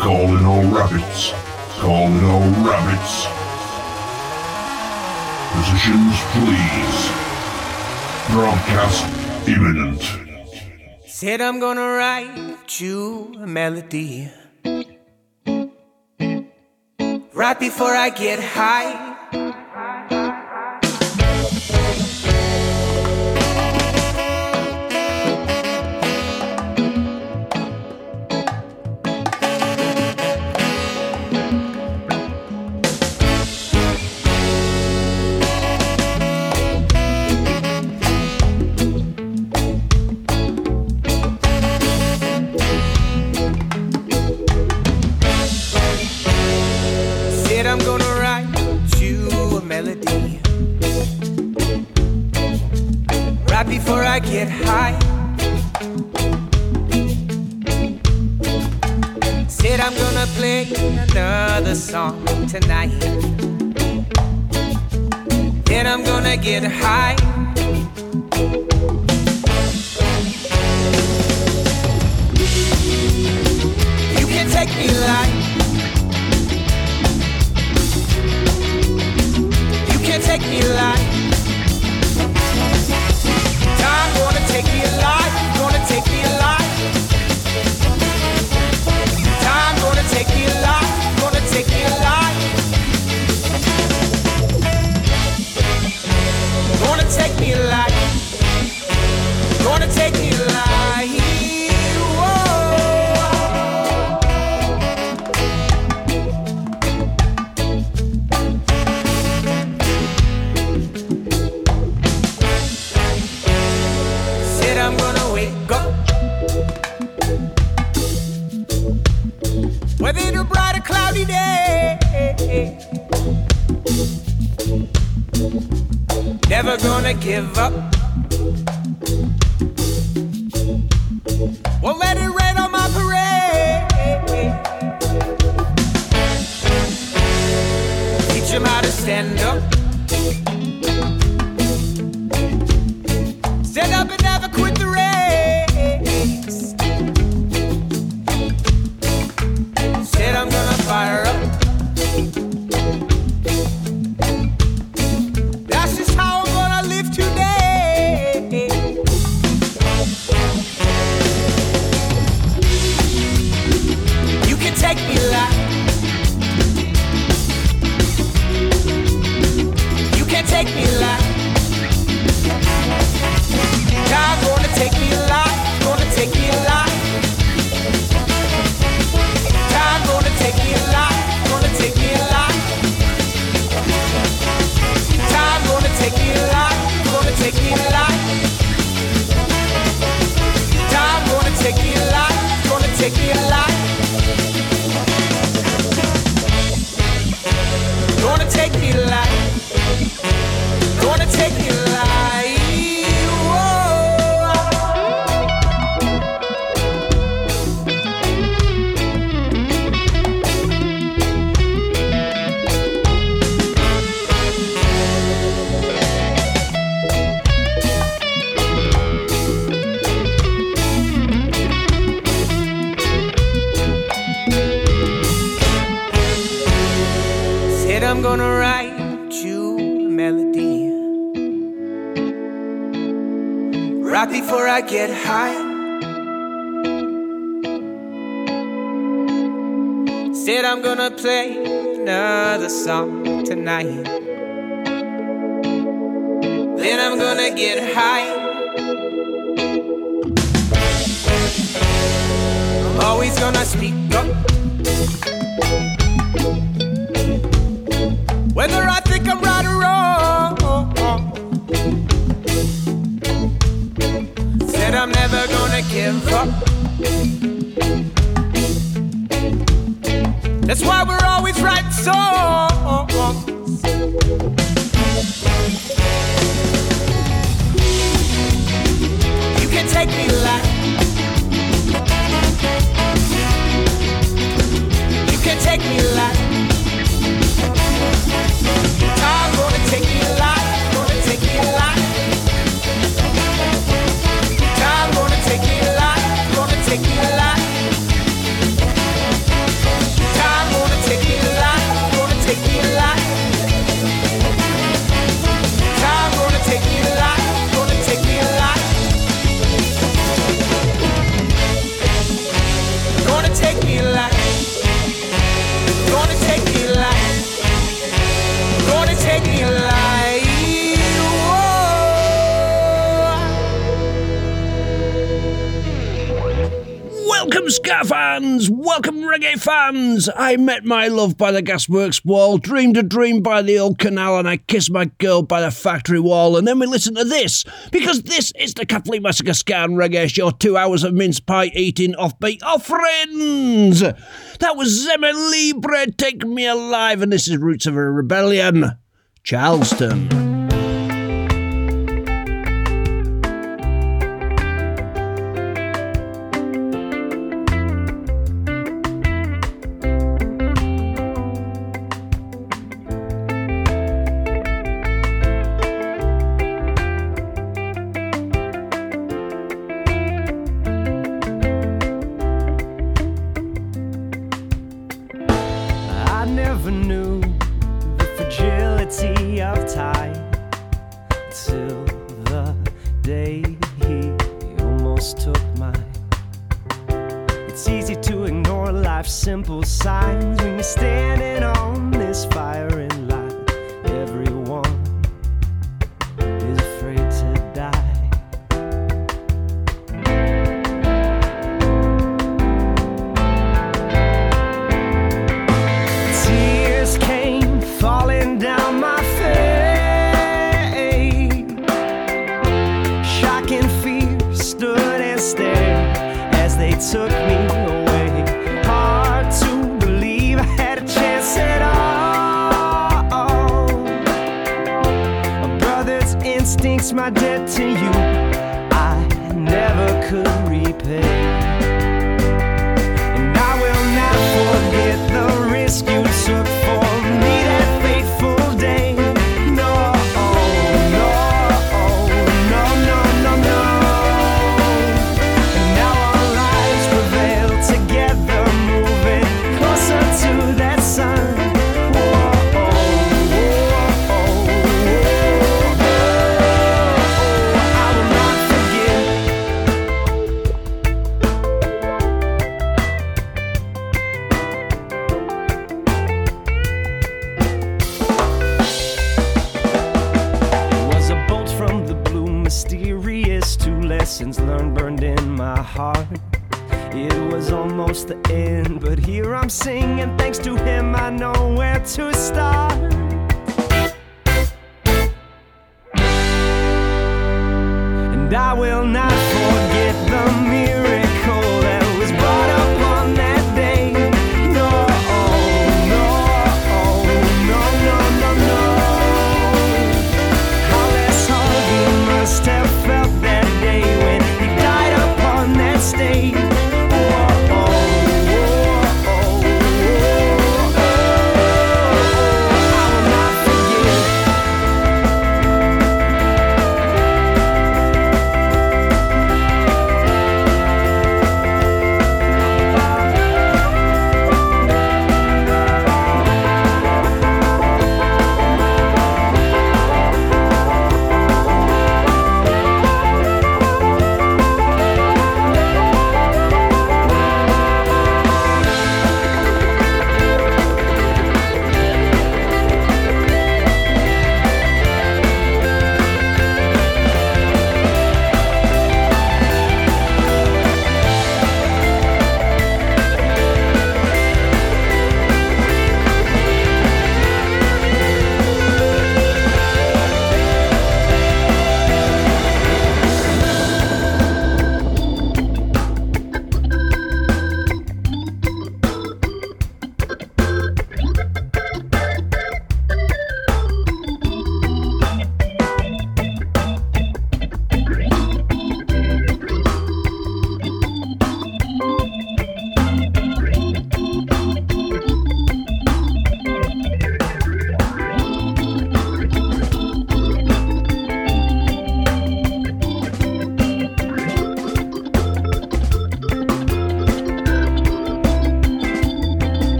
Calling all rabbits. Calling all rabbits. Positions, please. Broadcast imminent. Said I'm gonna write you a melody. Right before I get high I'm gonna write you a melody. Right before I get high. Said I'm gonna play another song tonight. Then I'm gonna get high. I'm always gonna speak up whether I think I'm right or wrong. Said I'm never gonna give up. That's why we're always writing songs. take me like You can take me like Ska fans! Welcome, reggae fans! I met my love by the gasworks wall, dreamed a dream by the old canal, and I kissed my girl by the factory wall. And then we listen to this, because this is the Catflea Massacre Ska and Reggae Show, two hours of mince pie eating offbeat offerings! That was Zeme Libre, Take Me Alive, and this is Roots of a Rebellion, Charleston.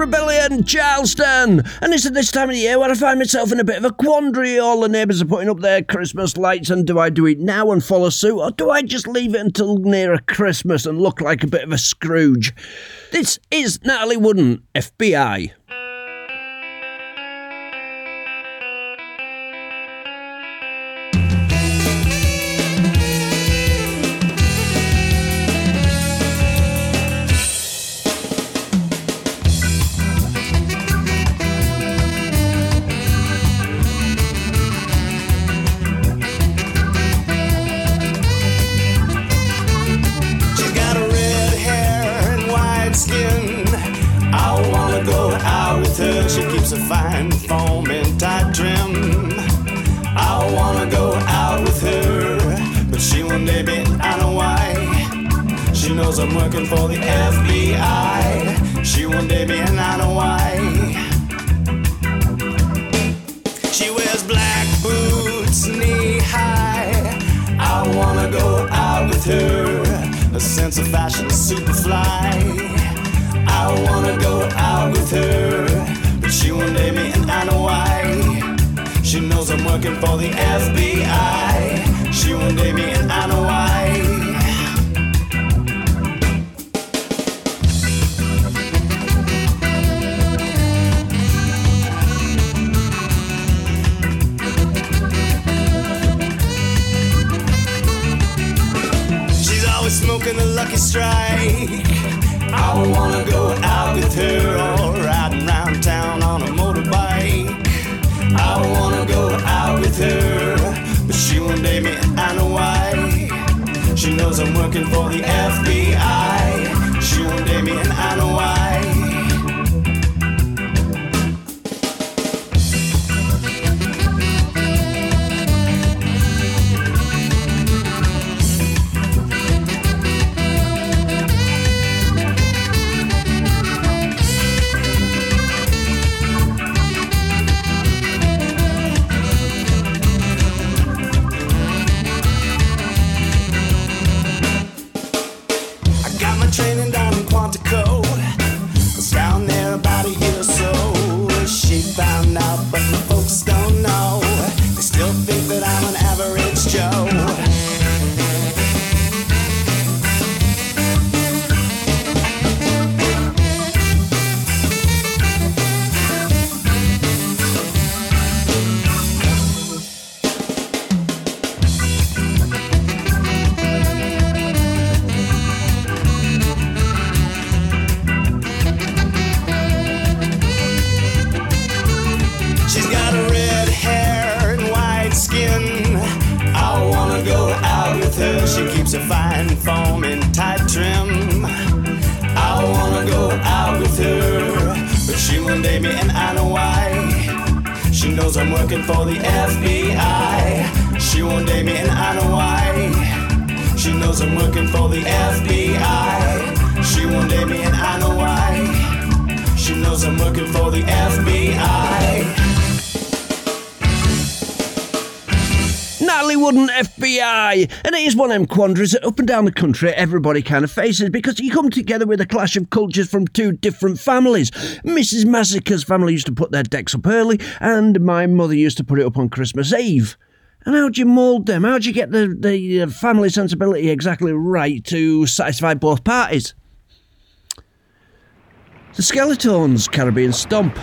Rebellion, Charleston. And it's at this time of the year where I find myself in a bit of a quandary. All the neighbours are putting up their Christmas lights, and do I do it now and follow suit, or do I just leave it until nearer Christmas and look like a bit of a Scrooge? This is Natalie Wooden, FBI. Knows I'm working for the FBI. She won't date me, and I know why. She wears black boots, knee high. I wanna go out with her. A sense of fashion is super fly. I wanna go out with her, but she won't date me, and I know why. She knows I'm working for the FBI. She won't date me, and I know why. Lucky strike. I wanna go out with her or riding round town on a motorbike. I don't wanna go out with her, but she won't date me, I know why. She knows I'm working for the FBI. She won't date me, and I know why. Them quandaries that up and down the country everybody kind of faces because you come together with a clash of cultures from two different families. Mrs. Massacre's family used to put their decks up early, and my mother used to put it up on Christmas Eve. And how do you mould them? How do you get the, the uh, family sensibility exactly right to satisfy both parties? The Skeletons, Caribbean Stomp.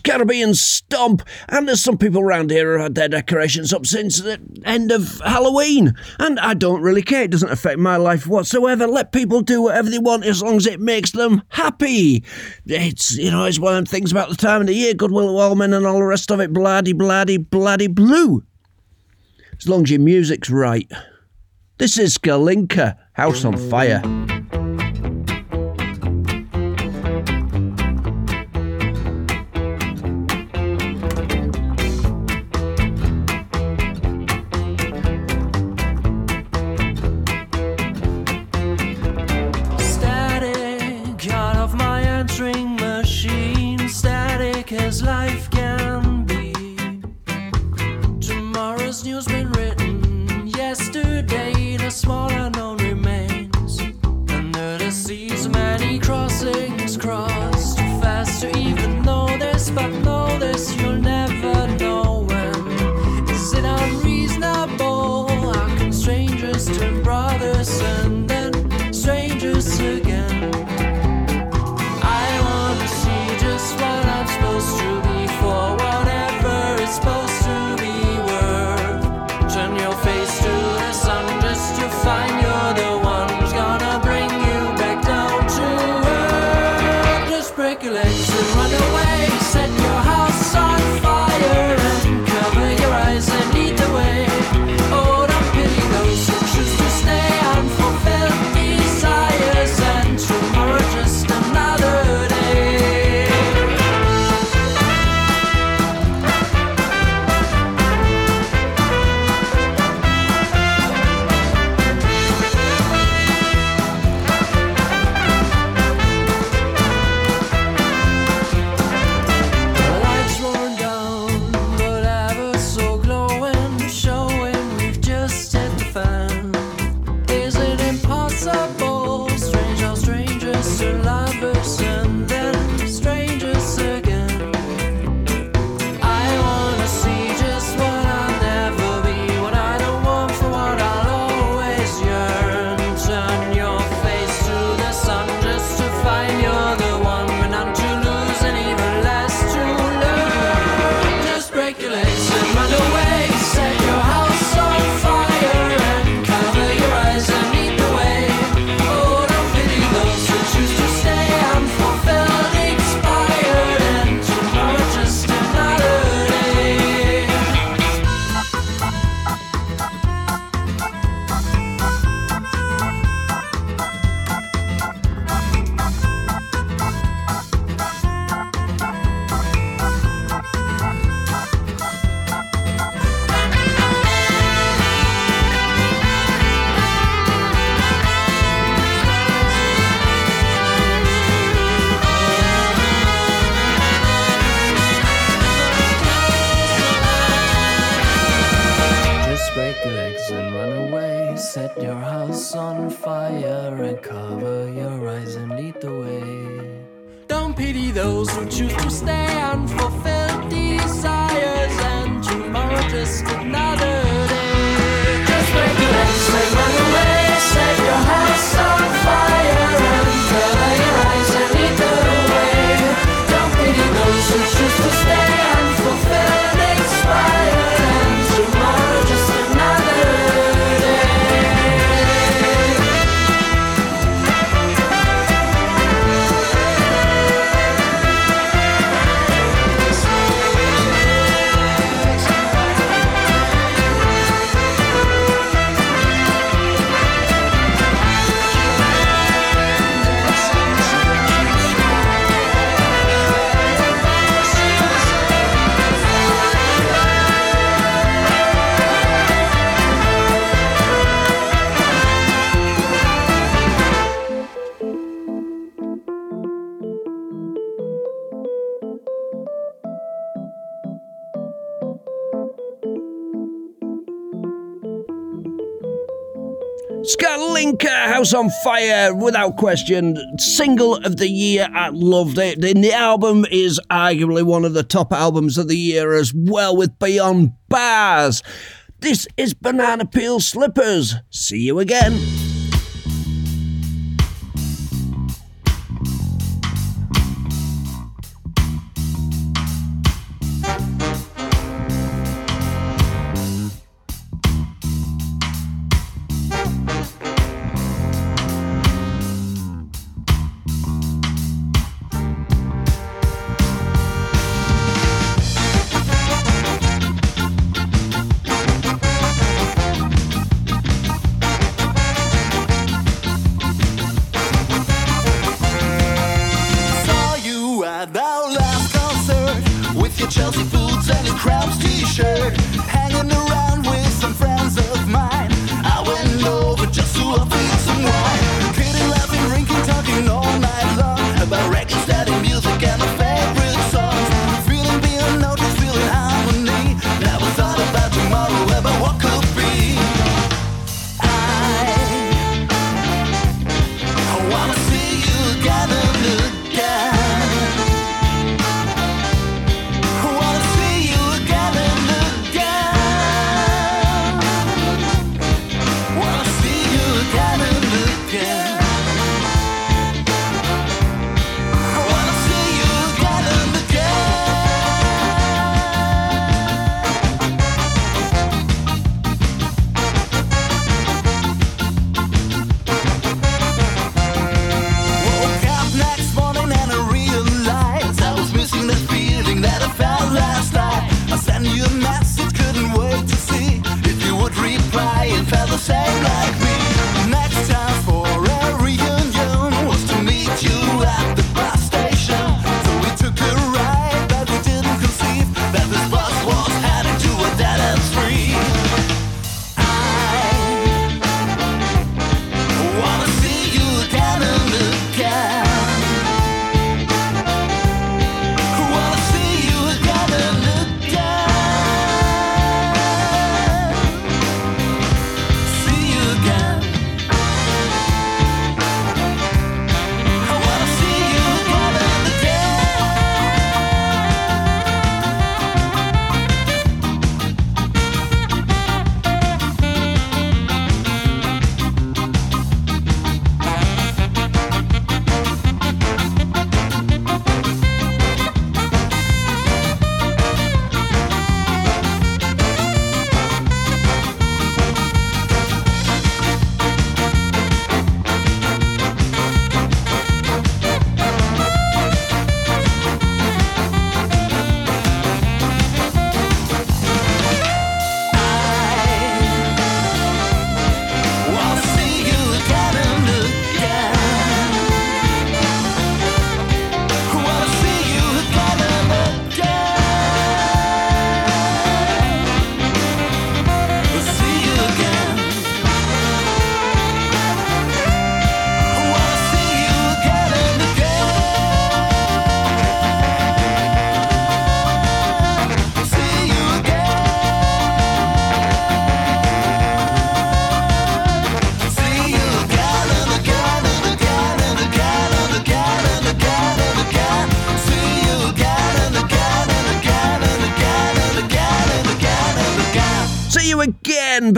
Caribbean Stomp, and there's some people around here who had their decorations up since the end of Halloween. And I don't really care, it doesn't affect my life whatsoever. Let people do whatever they want as long as it makes them happy. It's, you know, it's one of them things about the time of the year, goodwill of all men and all the rest of it, bloody, bloody, bloody blue. As long as your music's right. This is Galinka Hearts on Fire. Hearts on Fire, without question, single of the year at Loved It. The album is arguably one of the top albums of the year as well, with Beyond Bars. This is Banana Peel Slippers. See you again.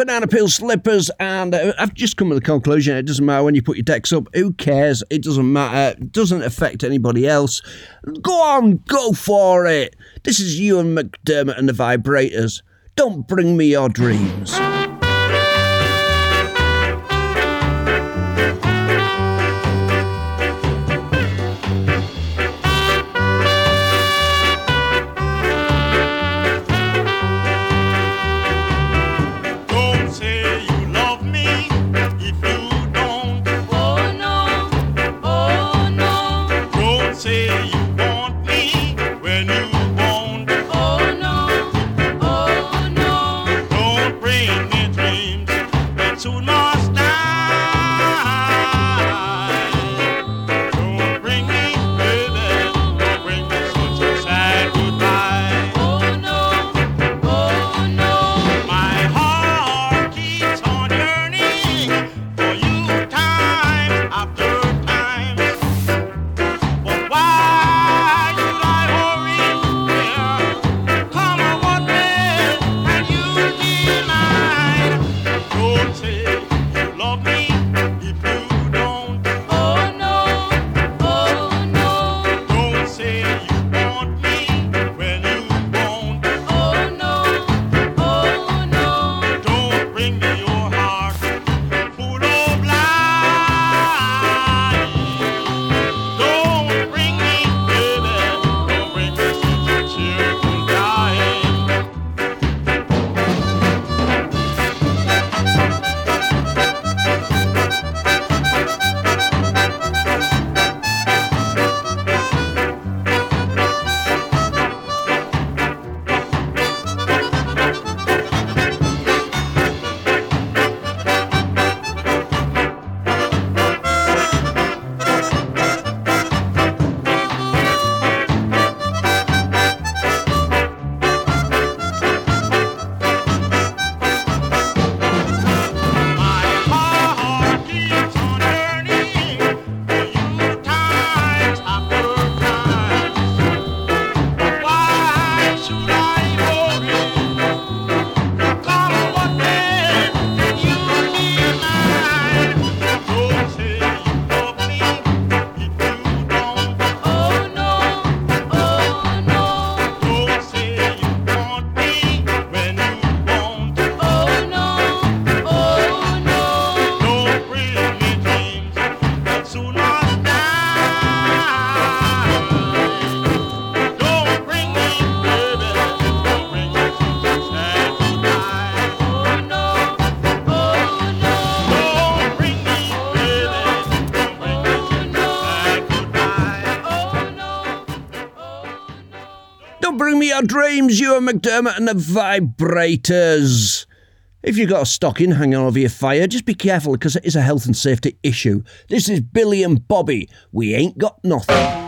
banana peel slippers, and uh, I've just come to the conclusion it doesn't matter when you put your decks up. Who cares? It doesn't matter. It doesn't affect anybody else. Go on, go for it. This is Ewan McDermott and the Vibrators. Don't bring me your dreams. Me your dreams, and McDermott and the Vibrators. If you've got a stocking hanging over your fire, just be careful because it is a health and safety issue. This is Billy and Bobby. We ain't got nothing.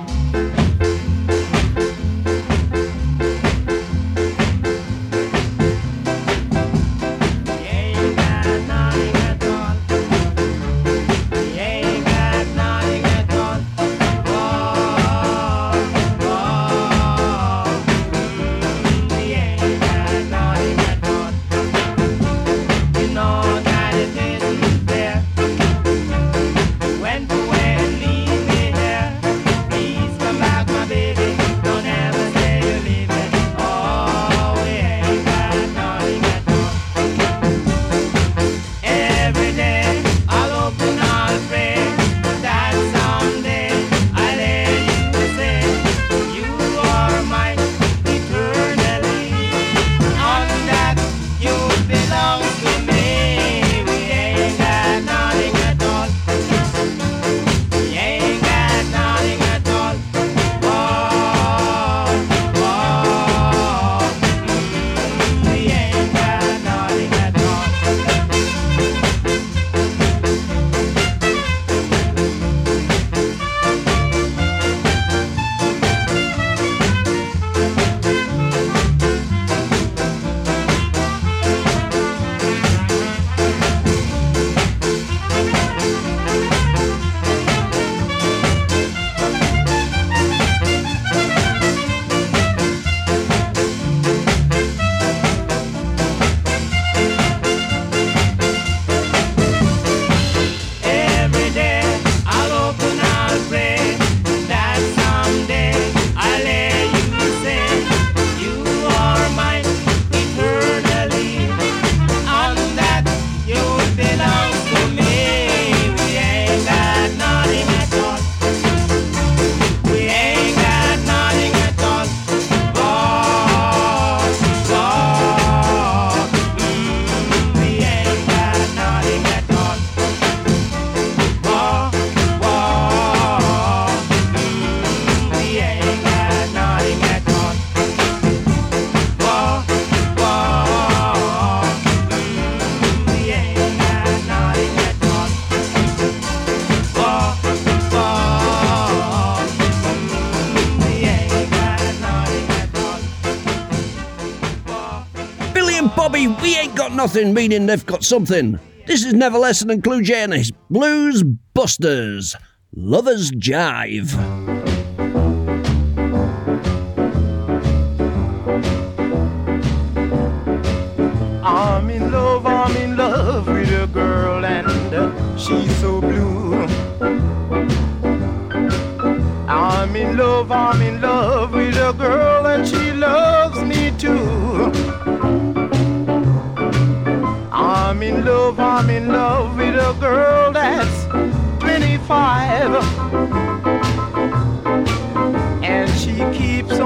Nothing, meaning they've got something. This is Neville Esson and Clue J and his Blues Busters. Lovers Jive.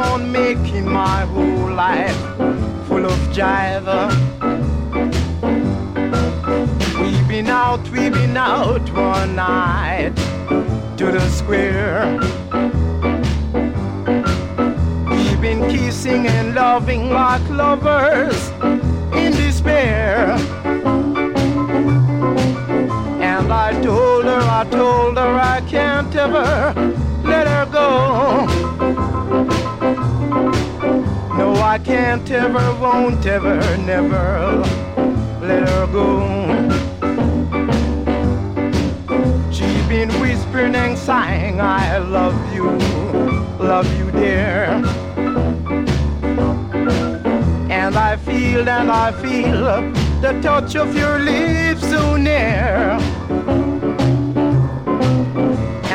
On making my whole life full of jive. We've been out, we've been out one night to the square. We've been kissing and loving like lovers in despair. And I told her, I told her I can't ever can't ever, won't ever, never let her go. She's been whispering and sighing, I love you, love you, dear. And I feel and I feel the touch of your lips so near.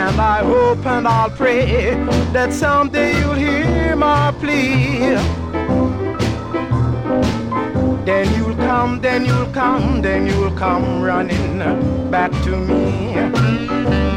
And I hope and I'll pray that someday you'll hear my plea. Then you'll come, then you'll come, then you'll come running back to me.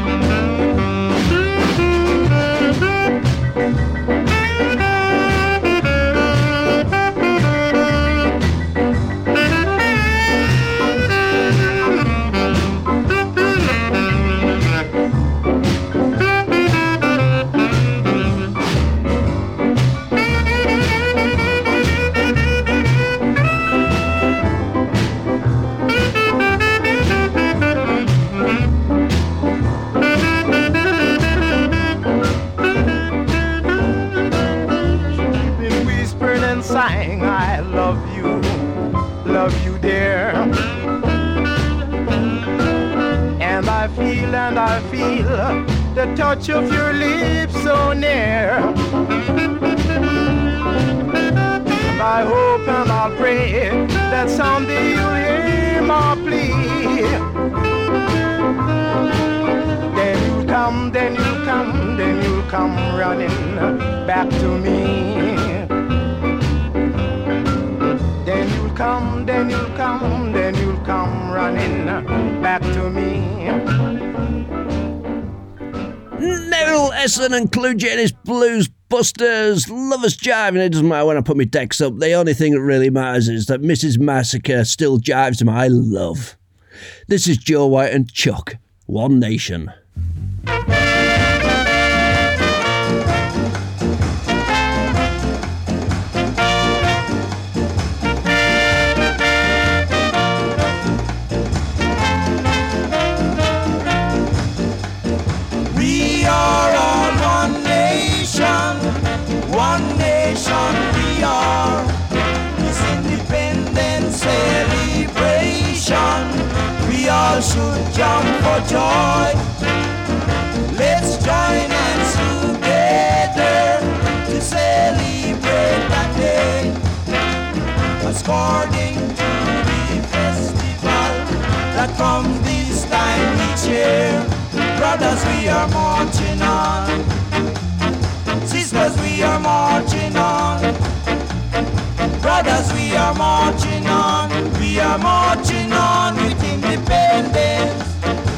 The touch of your lips so near. And I hope and I'll pray that someday you'll hear my plea. Then you'll come, then you'll come, then you'll come running back to me. Then you'll come, then you'll come, then you'll come running back to me. Neville Esson and Clue J and his Blues Busters. Lovers jive, and it doesn't matter when I put my decks up. The only thing that really matters is that Mrs. Massacre still jives my love. This is Joe White and Chuck, One Nation. Nation we are. This independence celebration, we all should jump for joy. Let's join hands together to celebrate that day. According to the festival that comes this time each year. Brothers, we are marching on. Sisters, we are marching on. Brothers, we are marching on. We are marching on with independence.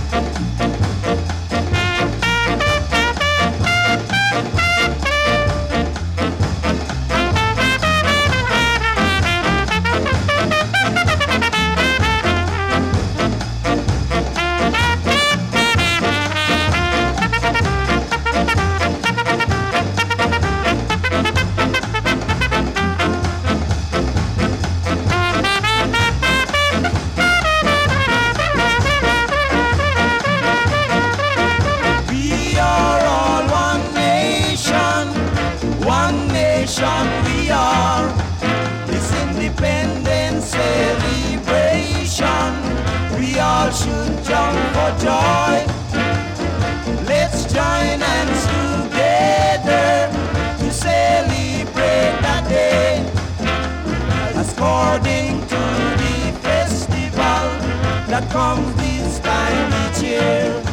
Comes this time each year.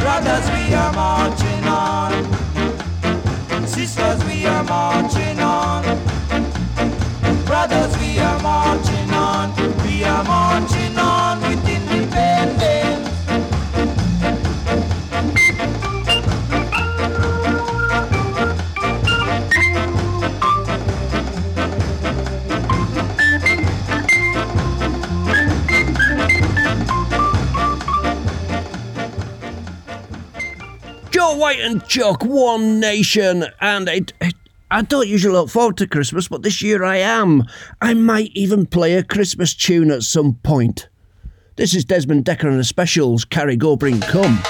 Brothers, we are marching on. Sisters, we are marching on. Brothers, we are marching on. We are marching White and Chuck, One Nation, and it, it, I don't usually look forward to Christmas, but this year I am. I might even play a Christmas tune at some point. This is Desmond Dekker and the Specials, Carry Go Bring Come.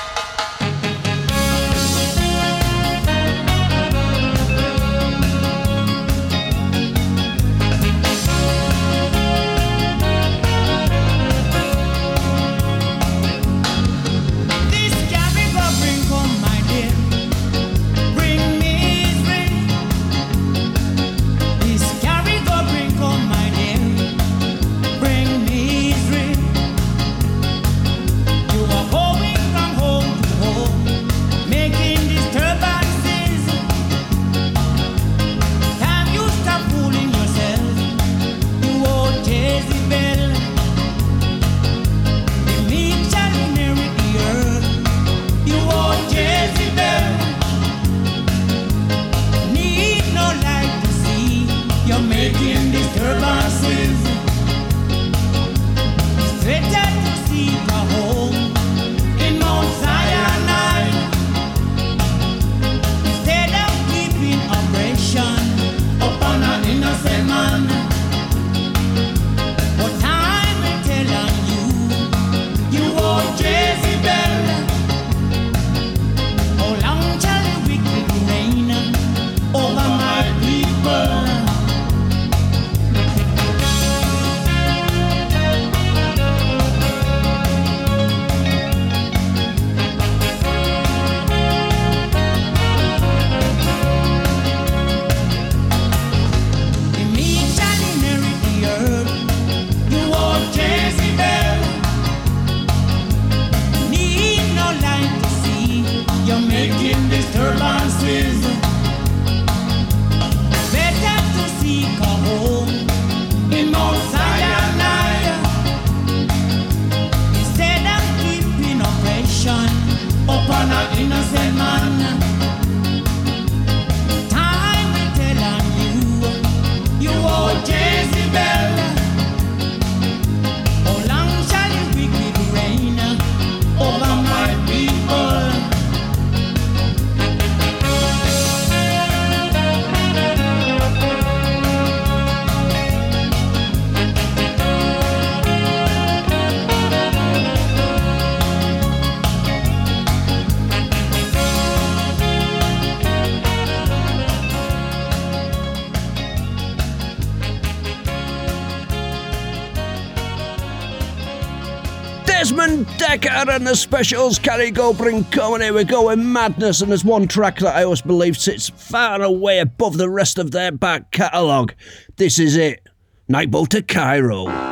and the specials. Carry Go Bring comedy. We're going madness, and there's one track that I always believe sits far away above the rest of their back catalogue. This is it Nightboat to Cairo.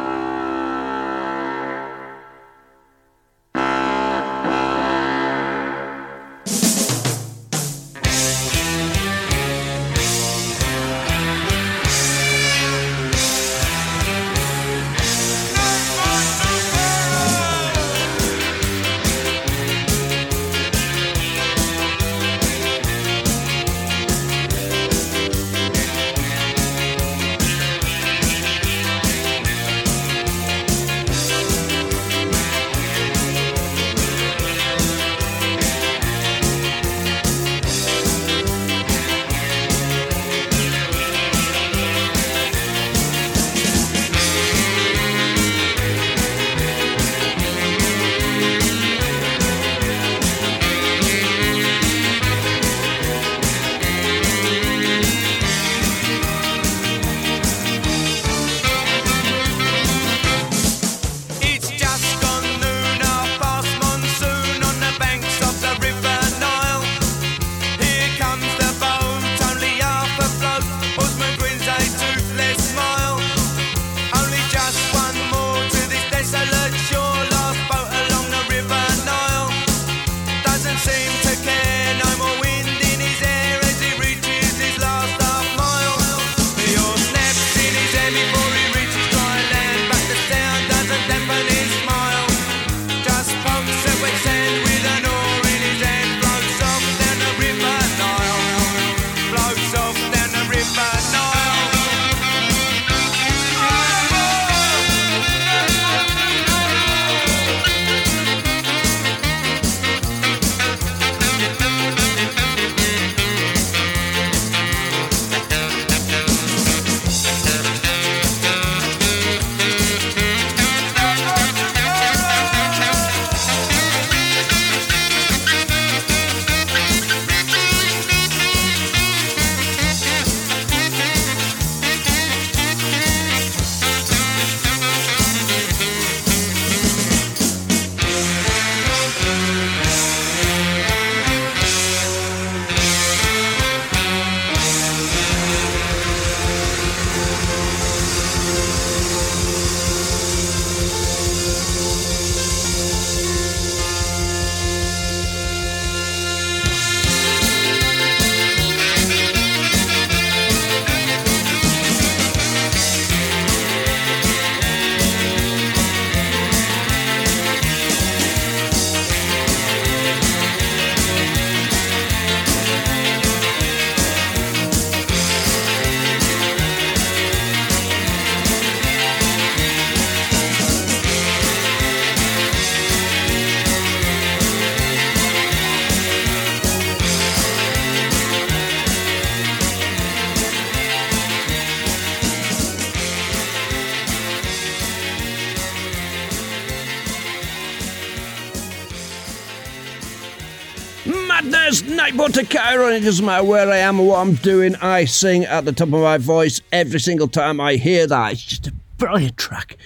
on, it doesn't matter where I am or what I'm doing, I sing at the top of my voice every single time I hear that. It's just a brilliant track.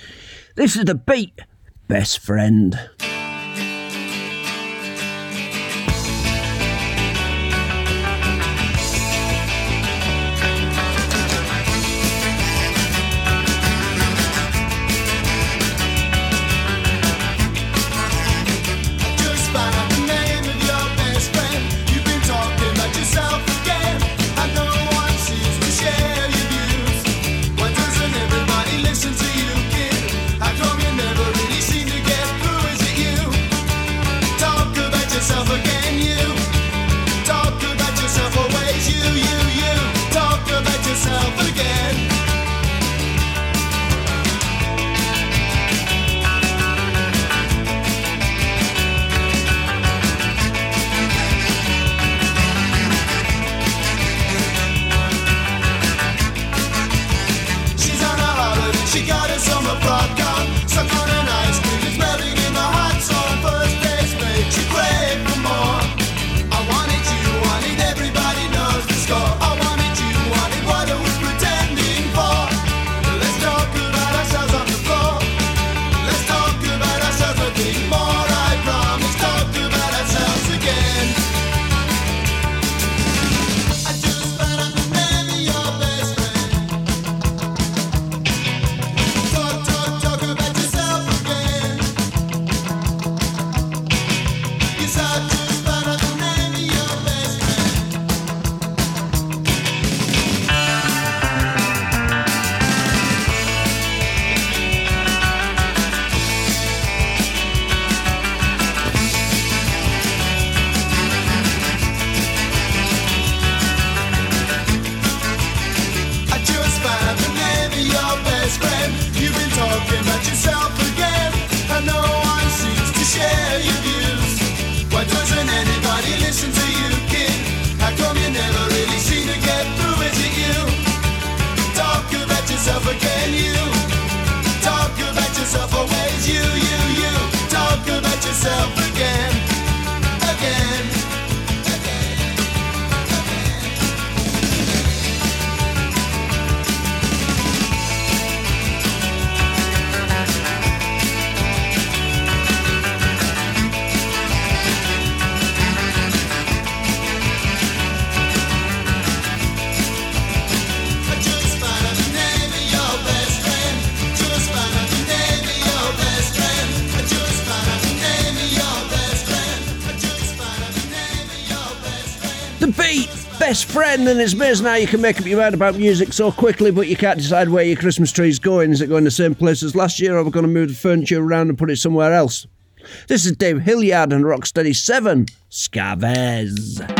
This is the beat. Best friend. And it's amazing how you can make up your mind about music so quickly, but you can't decide where your Christmas tree's going. Is it going the same place as last year, or are we going to move the furniture around and put it somewhere else? This is Dave Hillyard and Rocksteady 7, Scavez.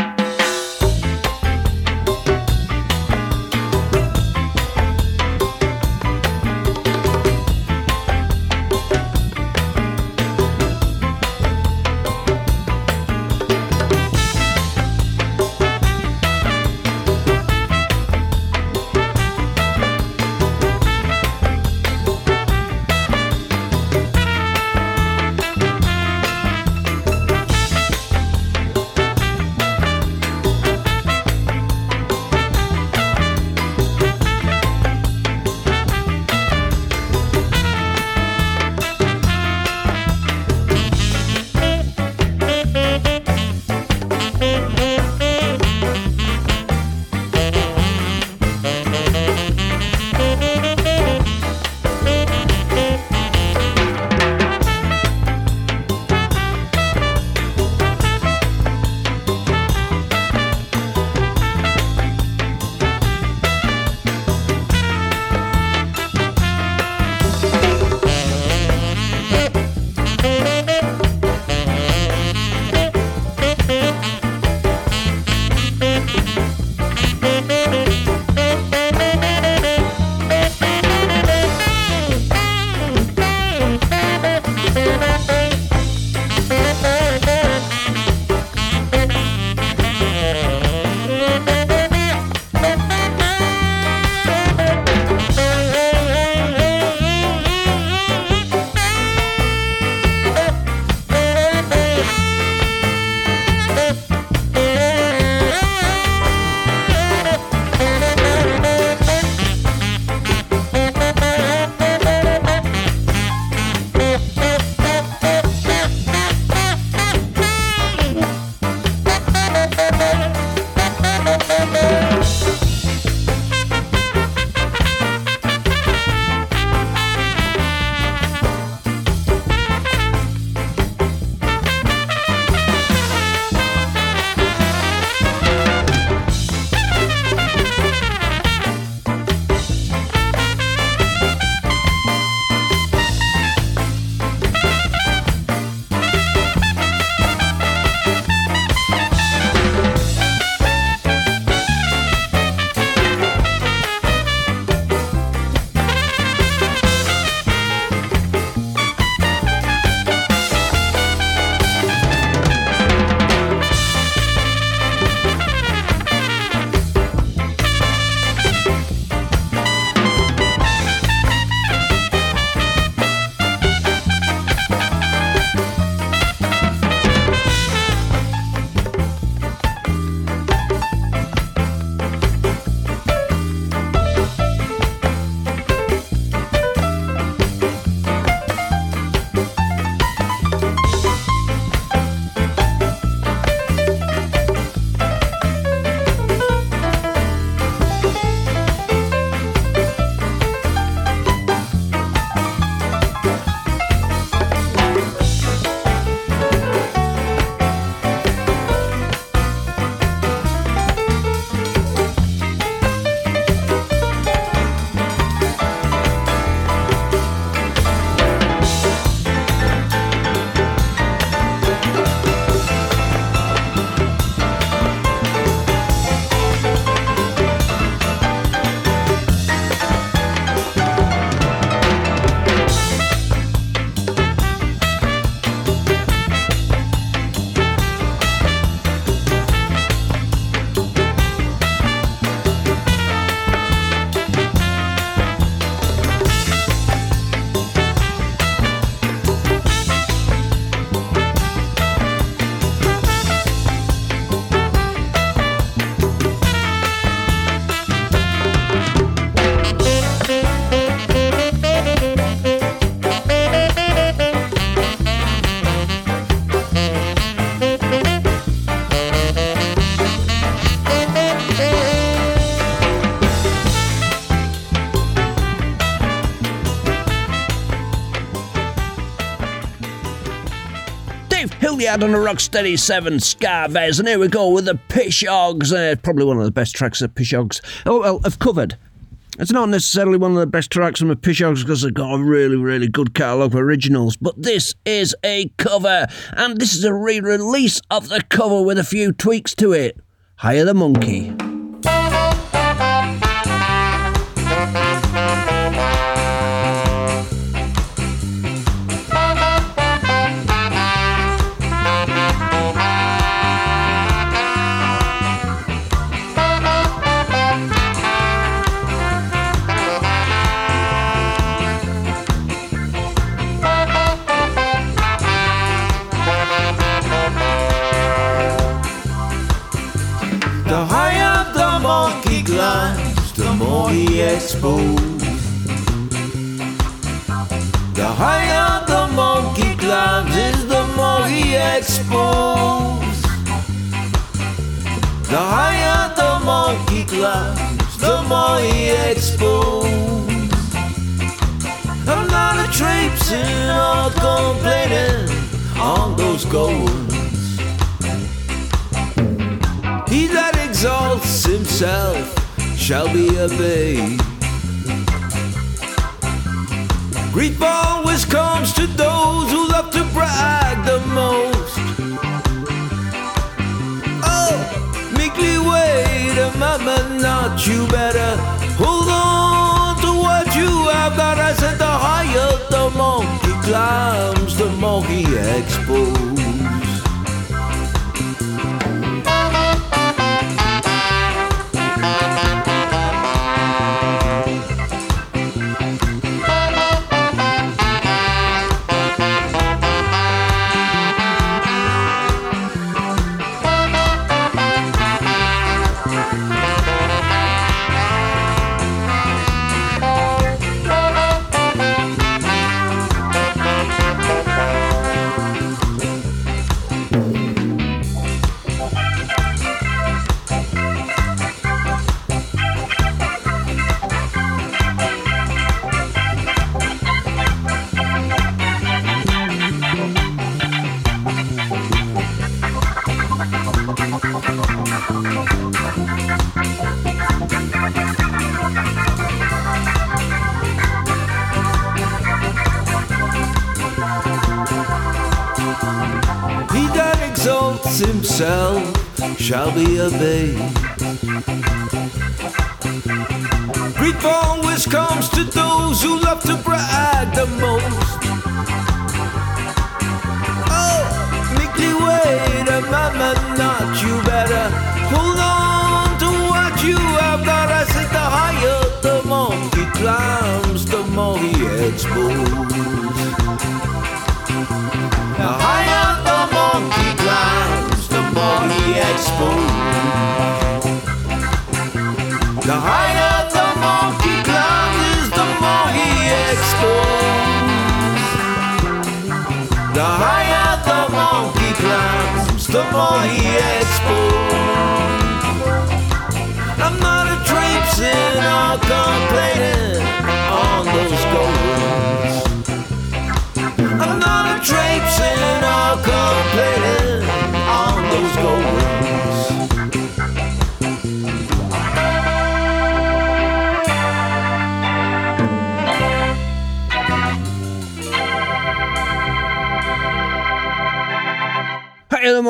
Had on a Rocksteady 7 Scarves, and here we go with the Pishogs. Uh, probably one of the best tracks of Pishogs oh, well, I've covered. It's not necessarily one of the best tracks from the Pishogs because they've got a really, really good catalogue of originals, but this is a cover, and this is a re release of the cover with a few tweaks to it. Hire the Monkey. Exposed. The higher the monkey climbs, is the more he exposed. The higher the monkey climbs, the more he exposed. I'm not a traipsing or complaining on those goals. He that exalts himself shall be obeyed. Grief always comes to those who love to brag the most. Oh, meekly wait a moment, not you better hold on to what you have got. I said the higher the monkey climbs, the more he exposed.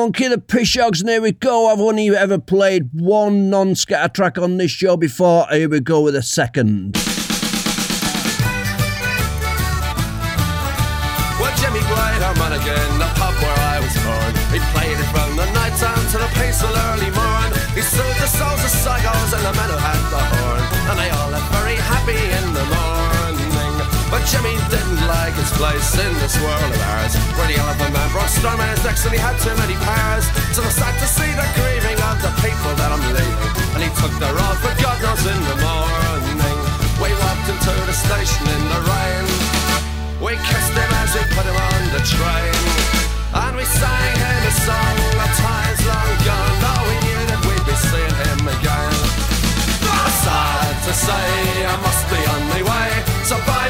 Monkey, the Pishogs, and here we go. I've only ever played one non scatter track on this show before. Here we go with a second. Jimmy didn't like his place in this world of ours. Where the elephant man brought storm in his necks and he had too many powers. So I sad to see the grieving of the people that I'm leaving. And he took the road for God knows in the morning. We walked into the station in the rain. We kissed him as we put him on the train. And we sang him a song of times long gone. Now we knew that we'd be seeing him again. Sad to say, I must be on my way. So buy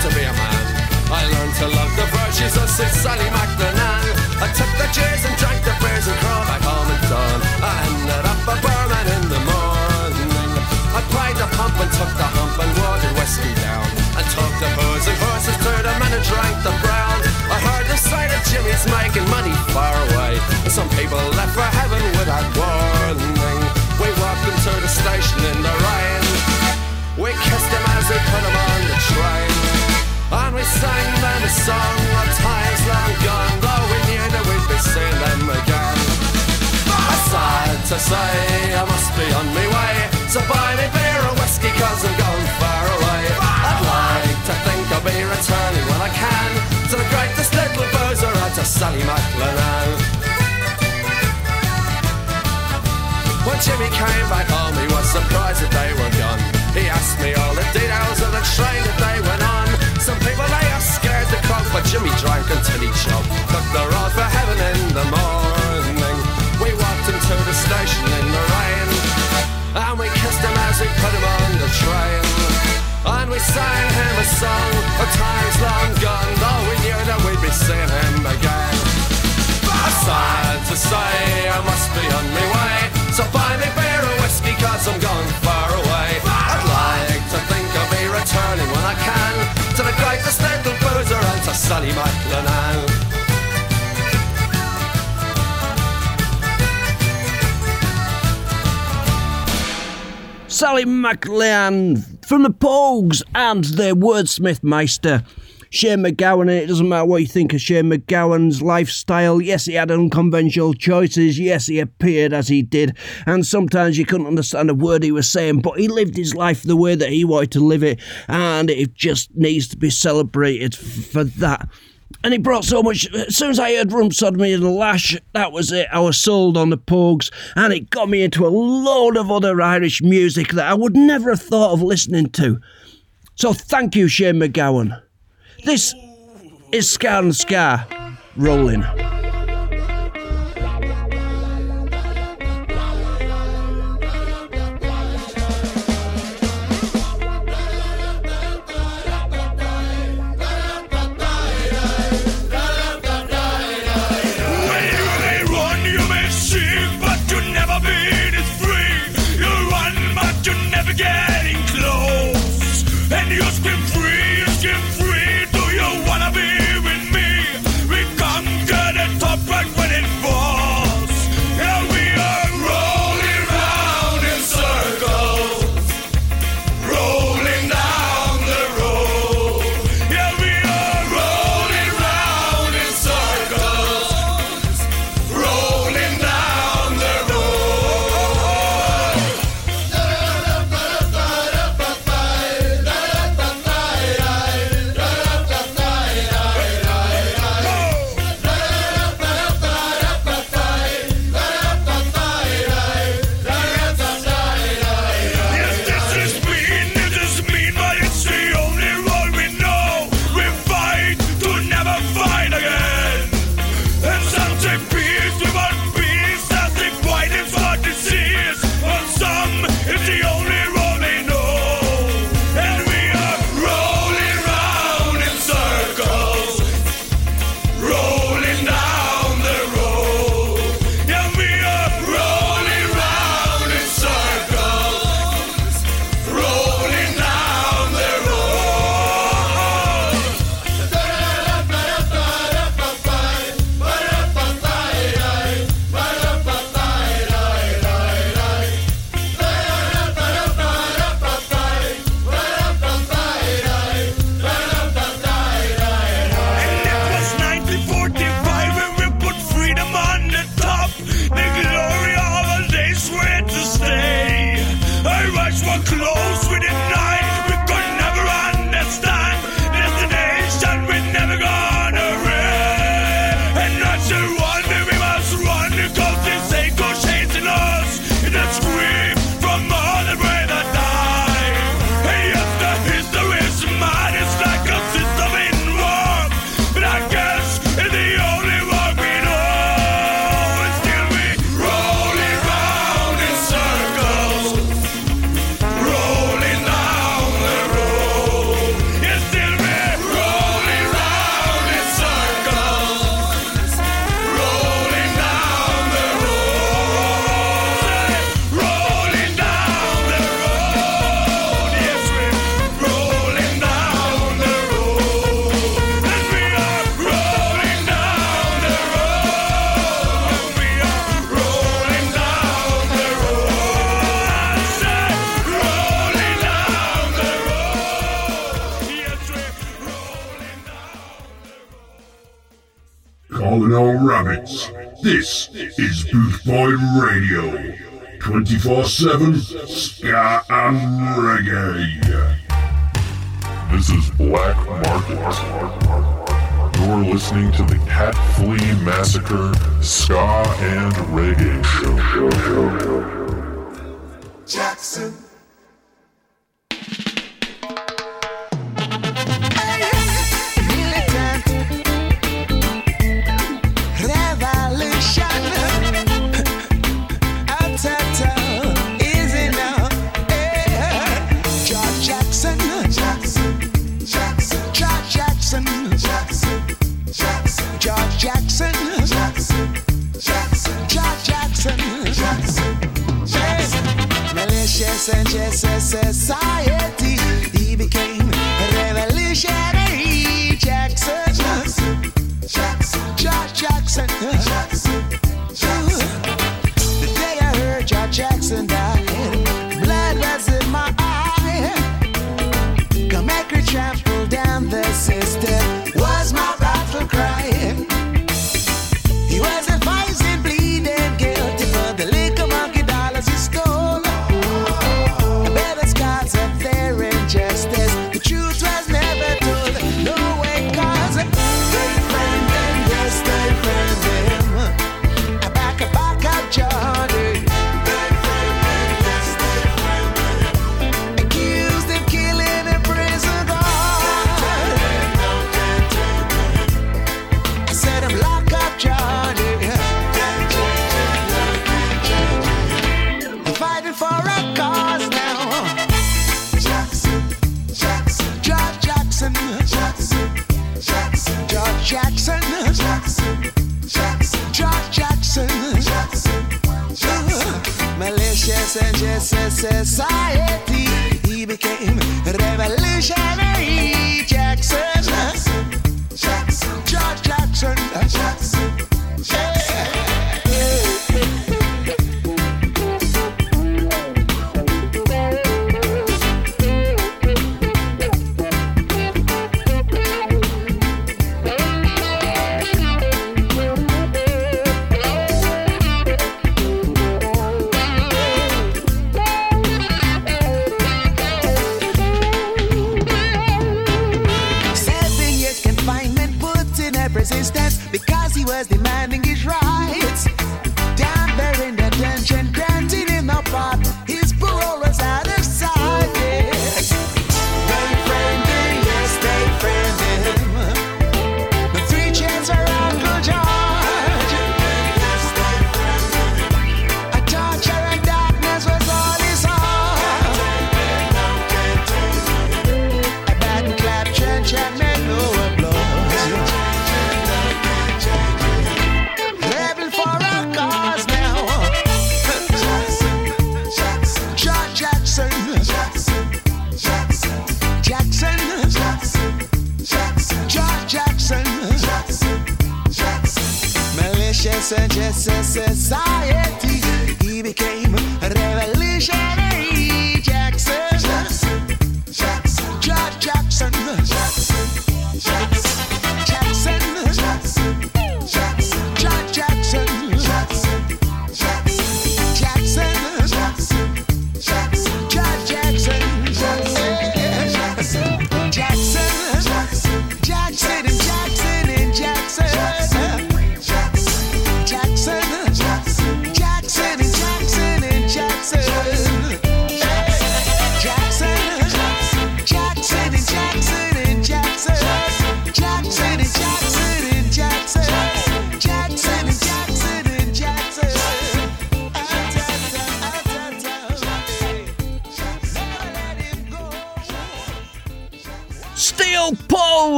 to be a man. I learned to love the virtues of Sid Sally MacDonald. I took the cheers and drank the beers and crawled back home at dawn. I ended up a barman in the morning. I plied the pump and took the hump and watered whiskey down. I took the booze and horses to the men and drank the brown. I heard the sight of Jimmy's making money far away. And some people left for heaven without warning. We walked them to the station in the rain. We put them on the train. And we sang them a song of times long gone, though we knew that we'd be seeing them again. I'm sad to say I must be on my way, so buy me beer or whiskey cause I'm going far away. I'd like to think I'll be returning when I can to the greatest little boozer out to Sally MacLennane. When Jimmy came back home, he was surprised that they were gone. He asked me all the details of the train that they went on. Some people they are scared to croak, but Jimmy drank until he choked. Took the road for heaven in the morning. We walked him to the station in the rain, and we kissed him as we put him on the train. And we sang him a song of times long gone, though we knew that we'd be seeing him again. Sad to say I must be on my way So buy me beer cause I'm going far away I'd like to think I'll be returning when I can To the greatest little boozer and to Sally MacLennane Sally MacLennane from the Pogues and their wordsmith meister. Shane MacGowan, and it doesn't matter what you think of Shane MacGowan's lifestyle. Yes, he had unconventional choices. Yes, he appeared as he did. And sometimes you couldn't understand a word he was saying, but he lived his life the way that he wanted to live it. And it just needs to be celebrated for that. And he brought so much. As soon as I heard Rum Sodomy and Lash, that was it. I was sold on the Pogues, and it got me into a load of other Irish music that I would never have thought of listening to. So thank you, Shane MacGowan. This is Scar and Scar rolling. 24 7 ska and reggae. This is Black Market. You're listening to the Cat Flea Massacre Ska and Reggae Show.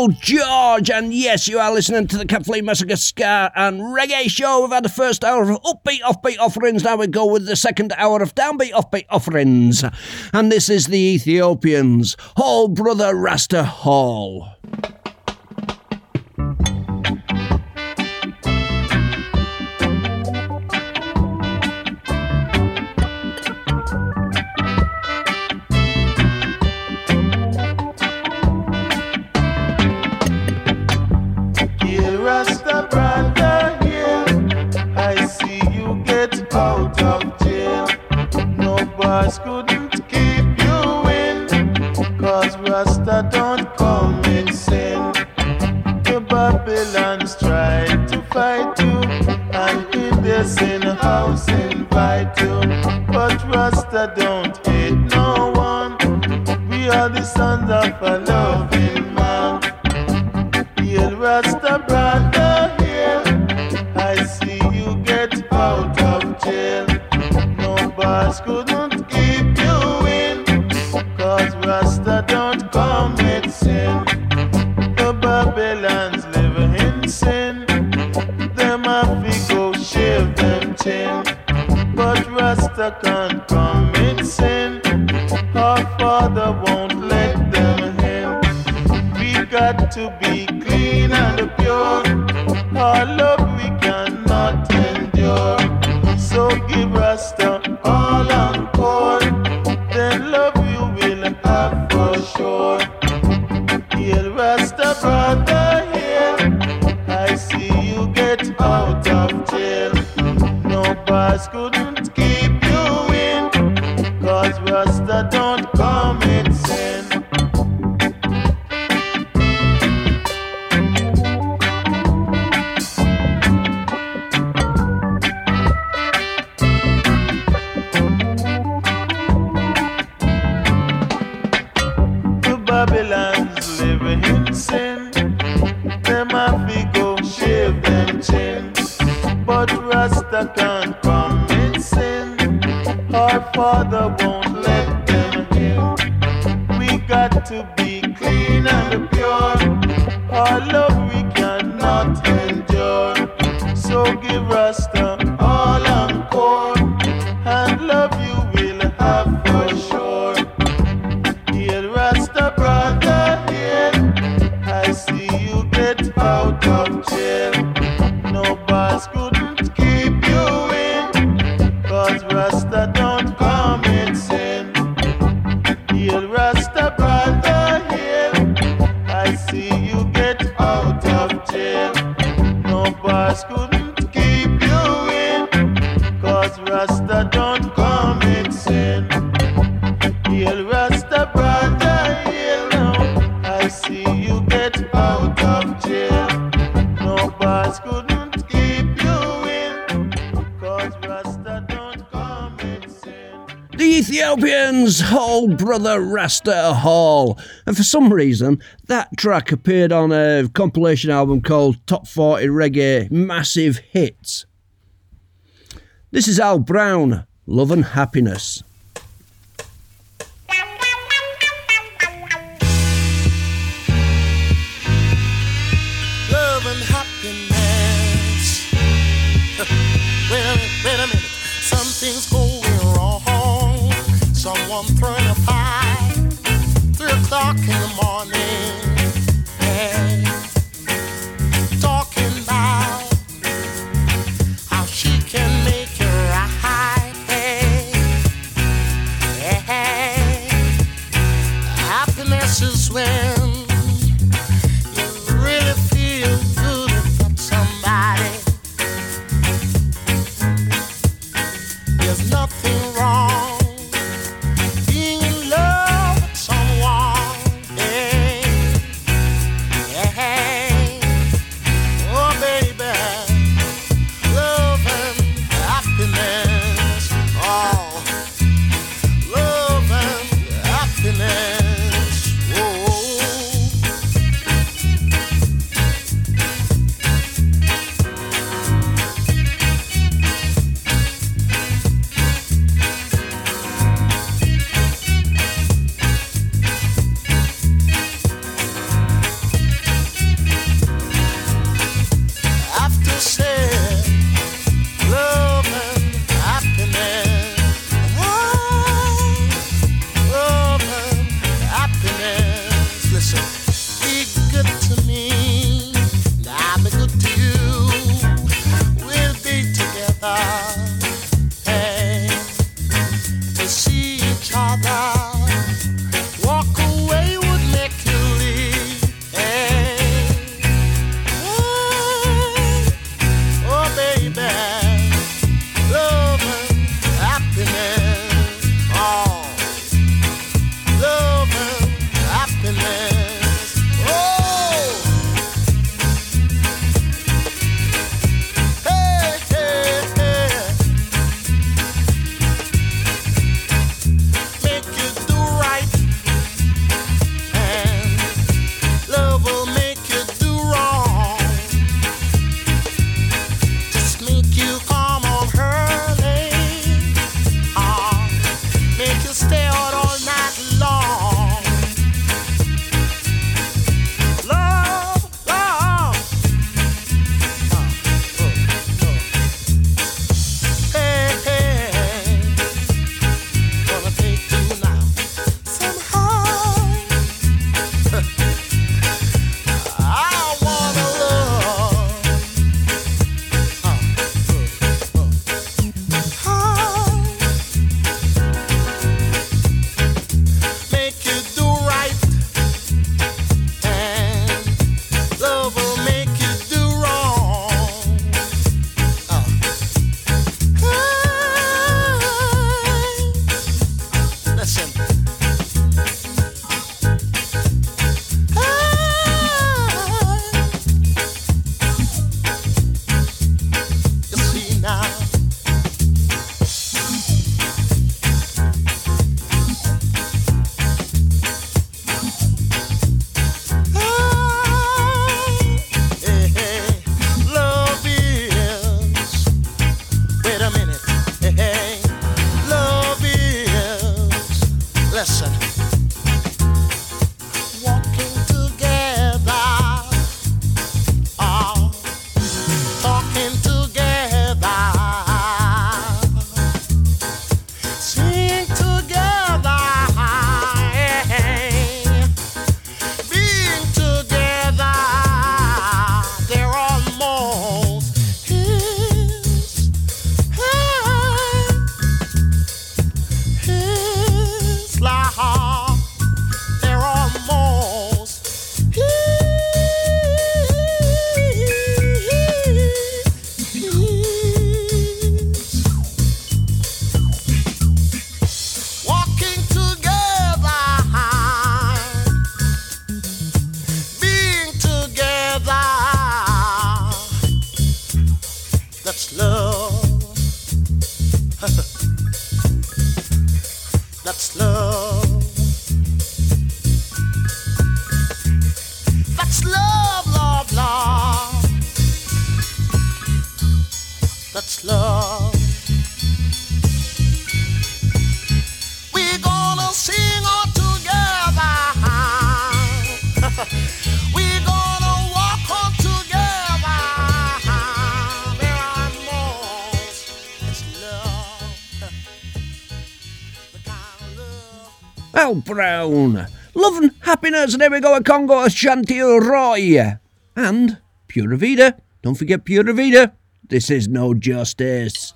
Uncle George, and yes, you are listening to the Catflea Massacre Ska and Reggae Show. We've had the first hour of upbeat, offbeat offerings. Now we go with the second hour of downbeat, offbeat offerings. And this is the Ethiopians, Hall Brother Rasta Hall. Cause Rasta don't commit sin. The Babylons live in sin. Them have go shave them chin. But Rasta can't commit sin. Our father won't let them in. We got to be Brother Rasta Hall. And for some reason, that track appeared on a compilation album called Top 40 Reggae Massive Hits. This is Al Brown, Love and Happiness. Al Brown, Love and Happiness, and there we go, a Congo Ashanti Roy, and Pura Vida. Don't forget Pura Vida. This is no justice.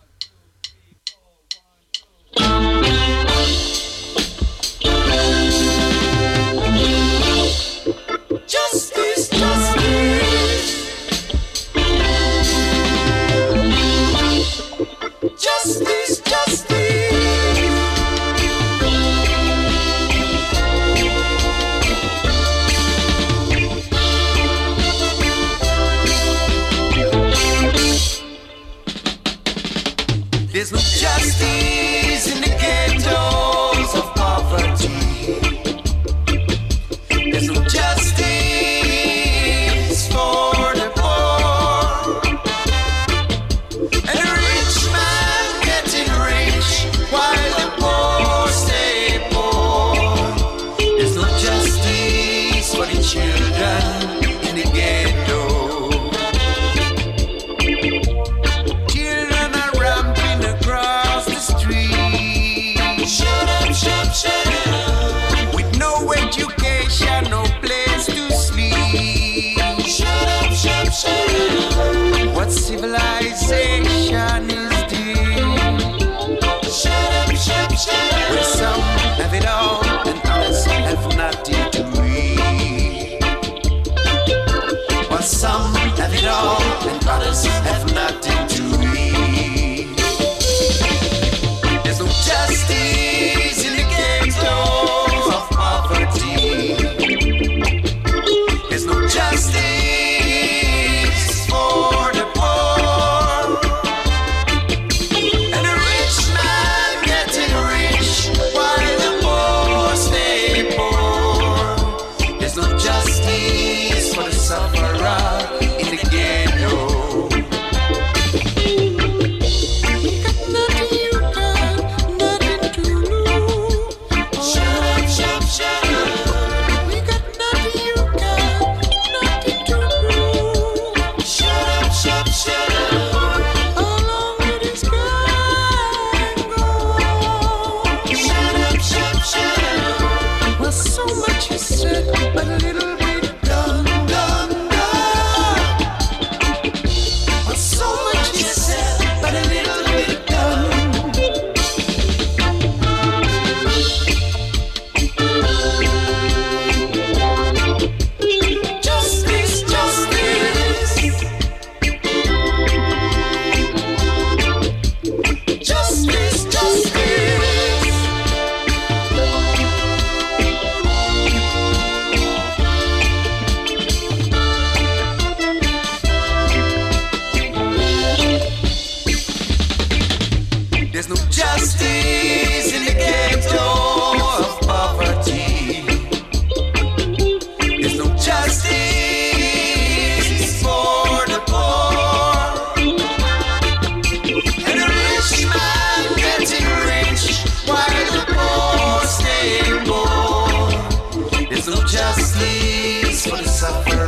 justice for the sufferer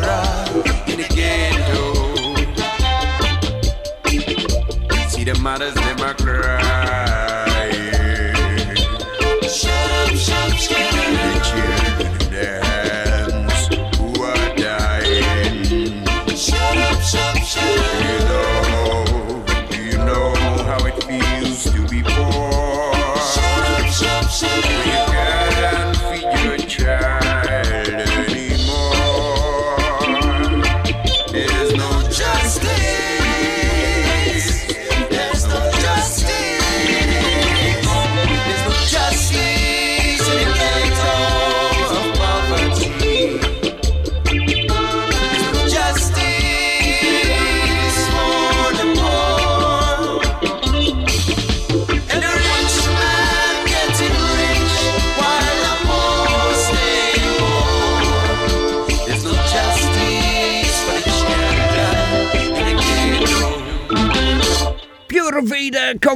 in the ghetto. See the mothers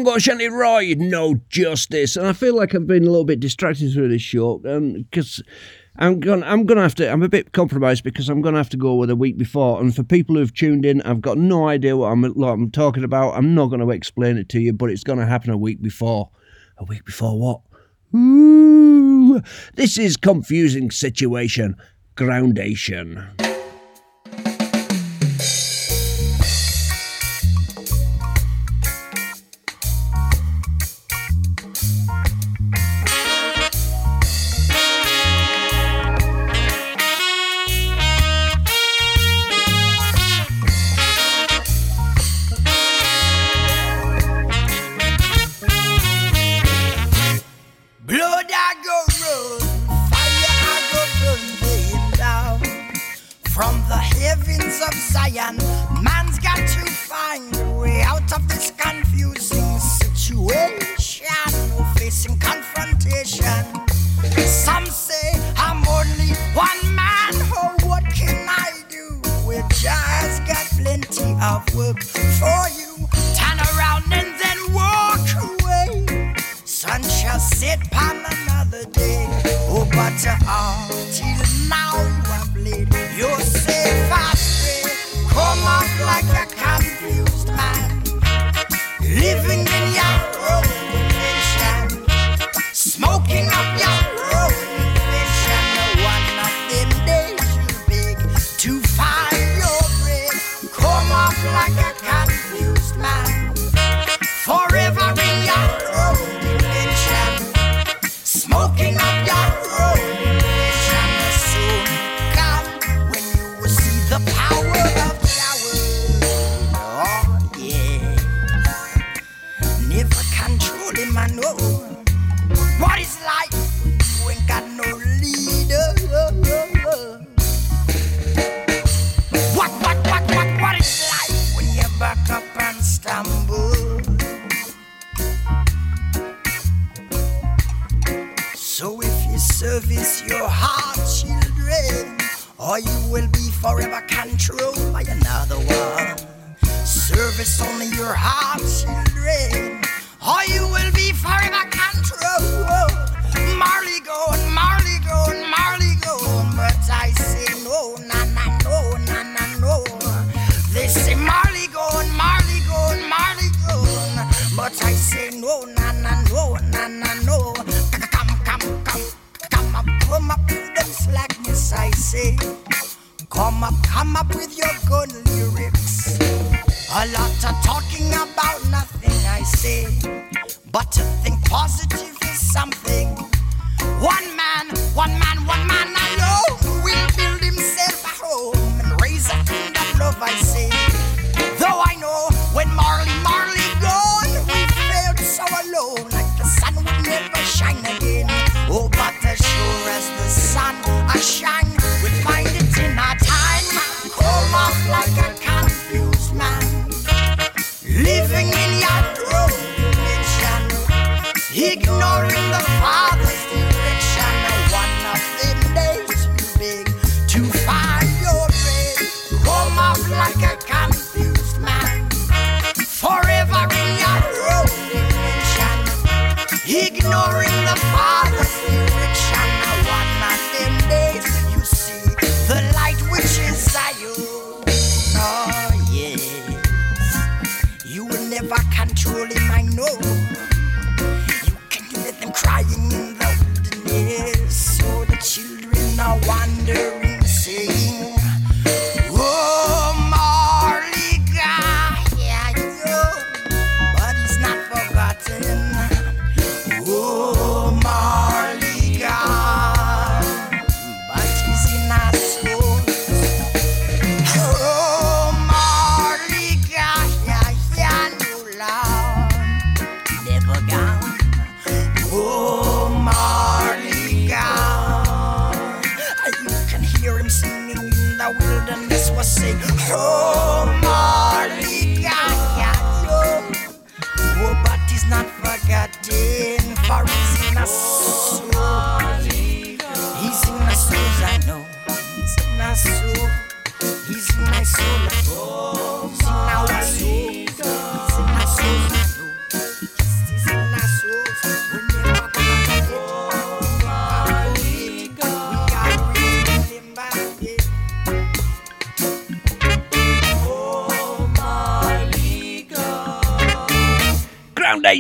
haven't got any right, no justice. And I feel like I've been a little bit distracted through this show because. Um, I'm going. I'm going to have to. I'm a bit compromised because I'm going to have to go with a week before. And for people who've tuned in, I've got no idea what I'm, what I'm talking about. I'm not going to explain it to you, but it's going to happen a week before. A week before what? Ooh, this is confusing situation. Groundation.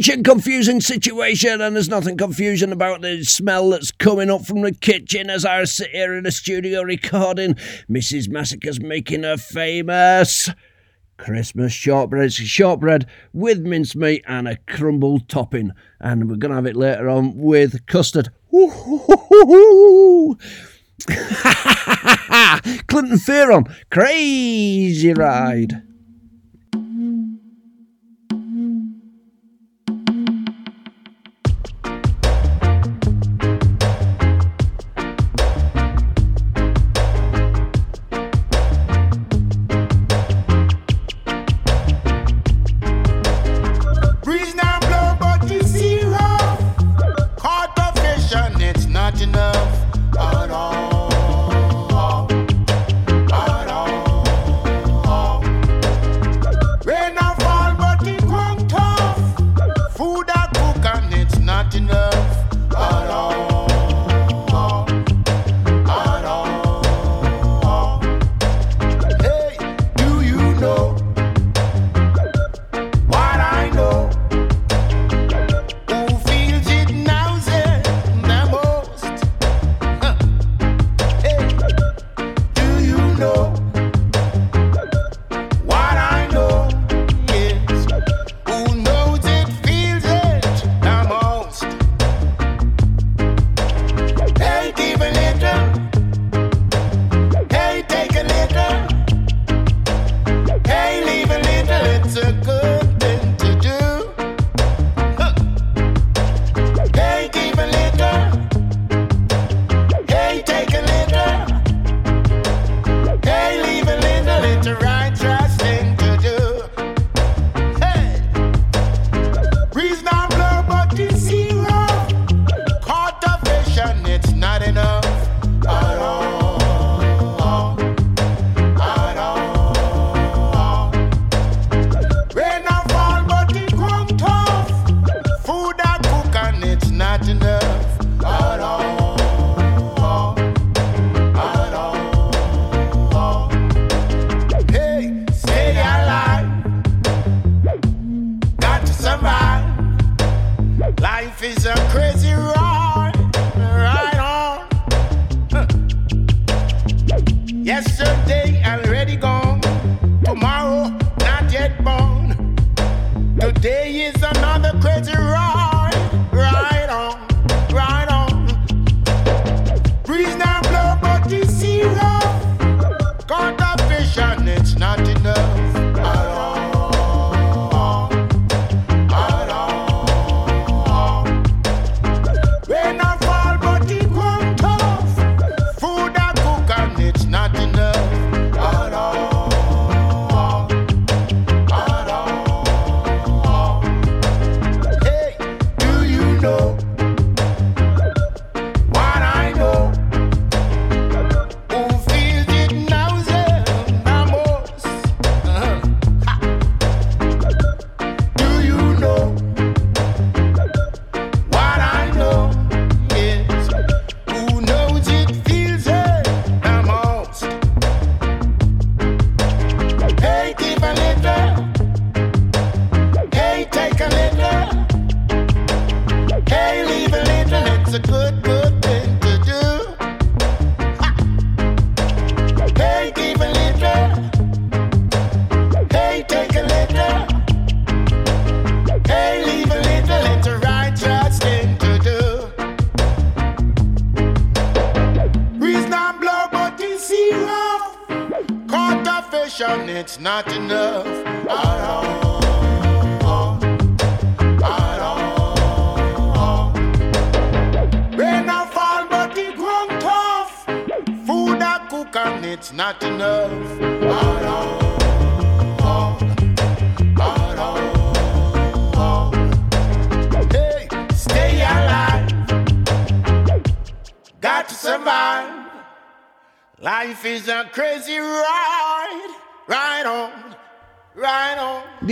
confusing situation, and there's nothing confusing about the smell that's coming up from the kitchen as I sit here in the studio recording. Mrs. Massacre's making her famous. Christmas shortbread. shortbread with mincemeat and a crumbled topping. And we're going to have it later on with custard. Clinton Fearon, crazy ride.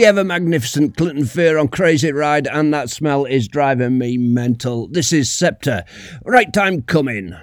ever magnificent Clinton Fearon Crazy Ride, and that smell is driving me mental. This is Scepter. Right time coming.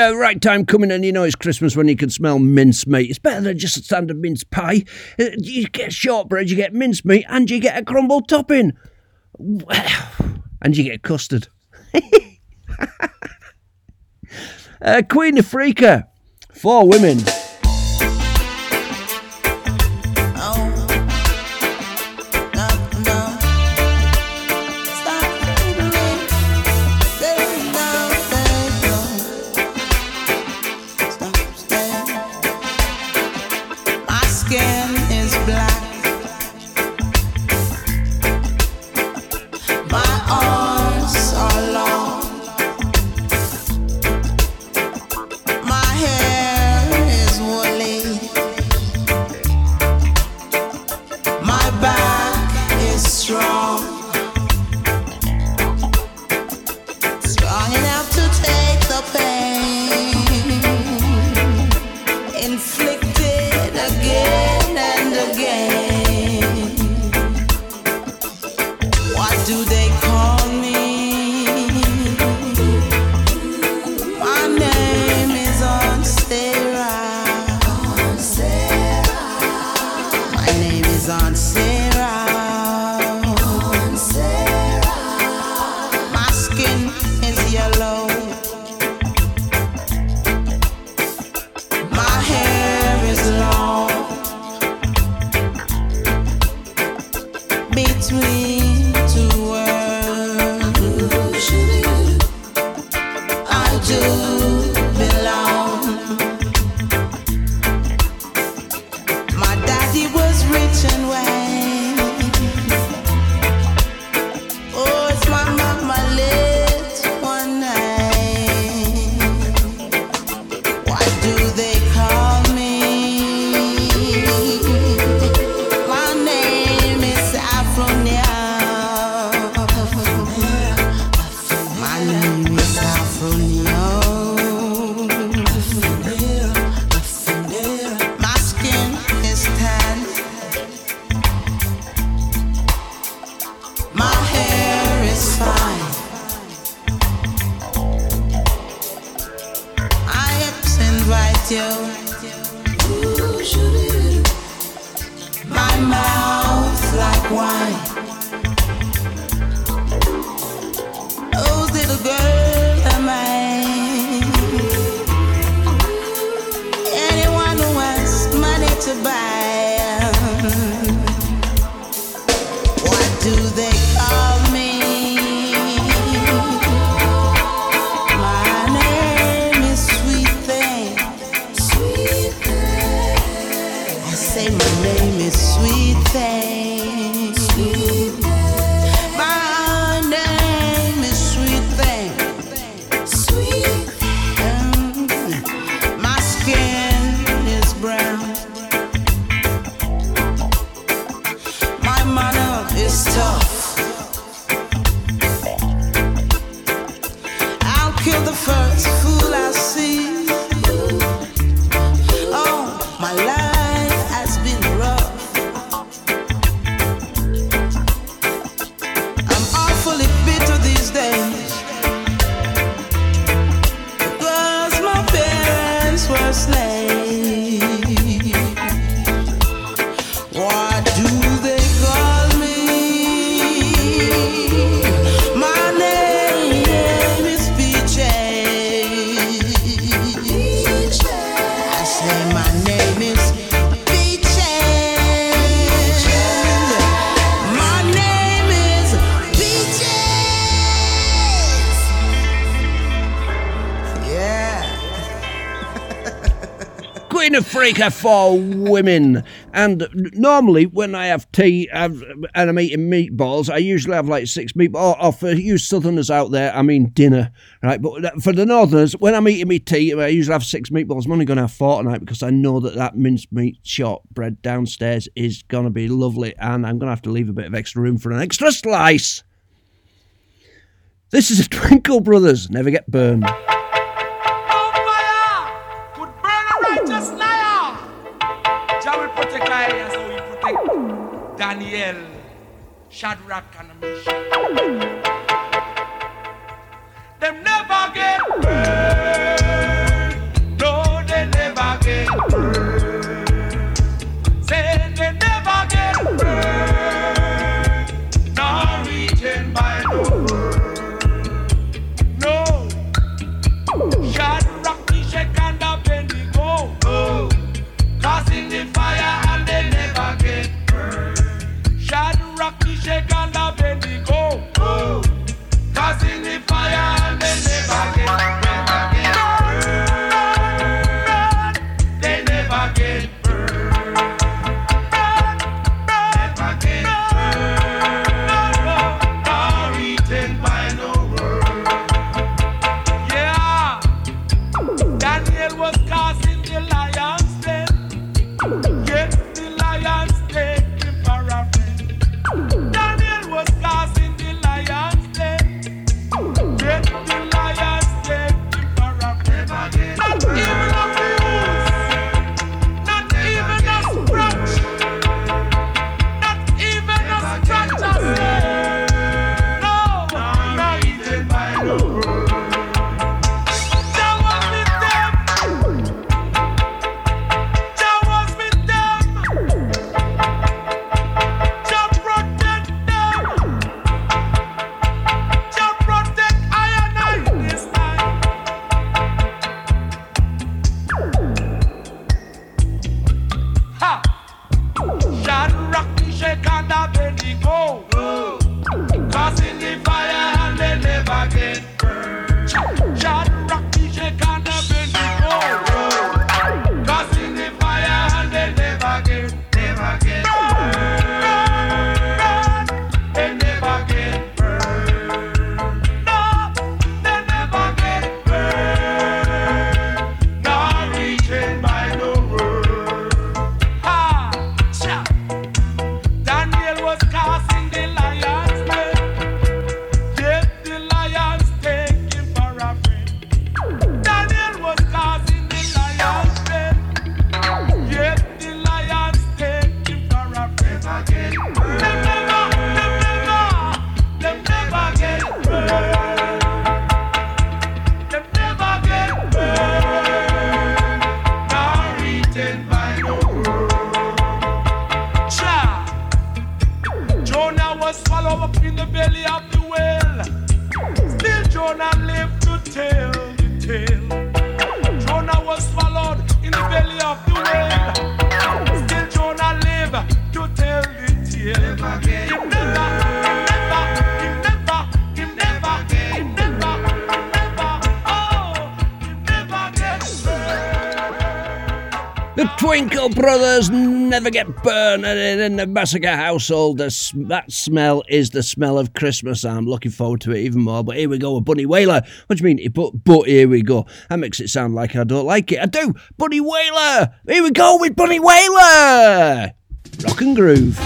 Except uh, right time coming and you know it's Christmas when you can smell mincemeat. It's better than just a standard mince pie. Uh, You get shortbread, you get mincemeat, and you get a crumbled topping. And you get custard. uh, Queen of Freaker. Four women. For women. And normally, when I have tea I've, and I'm eating meatballs, I usually have like six meatballs. Or, or for you southerners out there, I mean dinner, right? But for the northerners, when I'm eating my tea, I usually have six meatballs. I'm only going to have four tonight because I know that that mincemeat shortbread downstairs is going to be lovely, and I'm going to have to leave a bit of extra room for an extra slice. This is a Twinkle Brothers. Never get burned. Daniel, Shadrach, and Meshach. Them never get never get burned in the massacre household. The, that smell is the smell of Christmas. I'm looking forward to it even more. But here we go with Bunny Wailer. What do you mean? But, but here we go. That makes it sound like I don't like it. I do. Bunny Wailer. Here we go with Bunny Wailer. Rock and groove.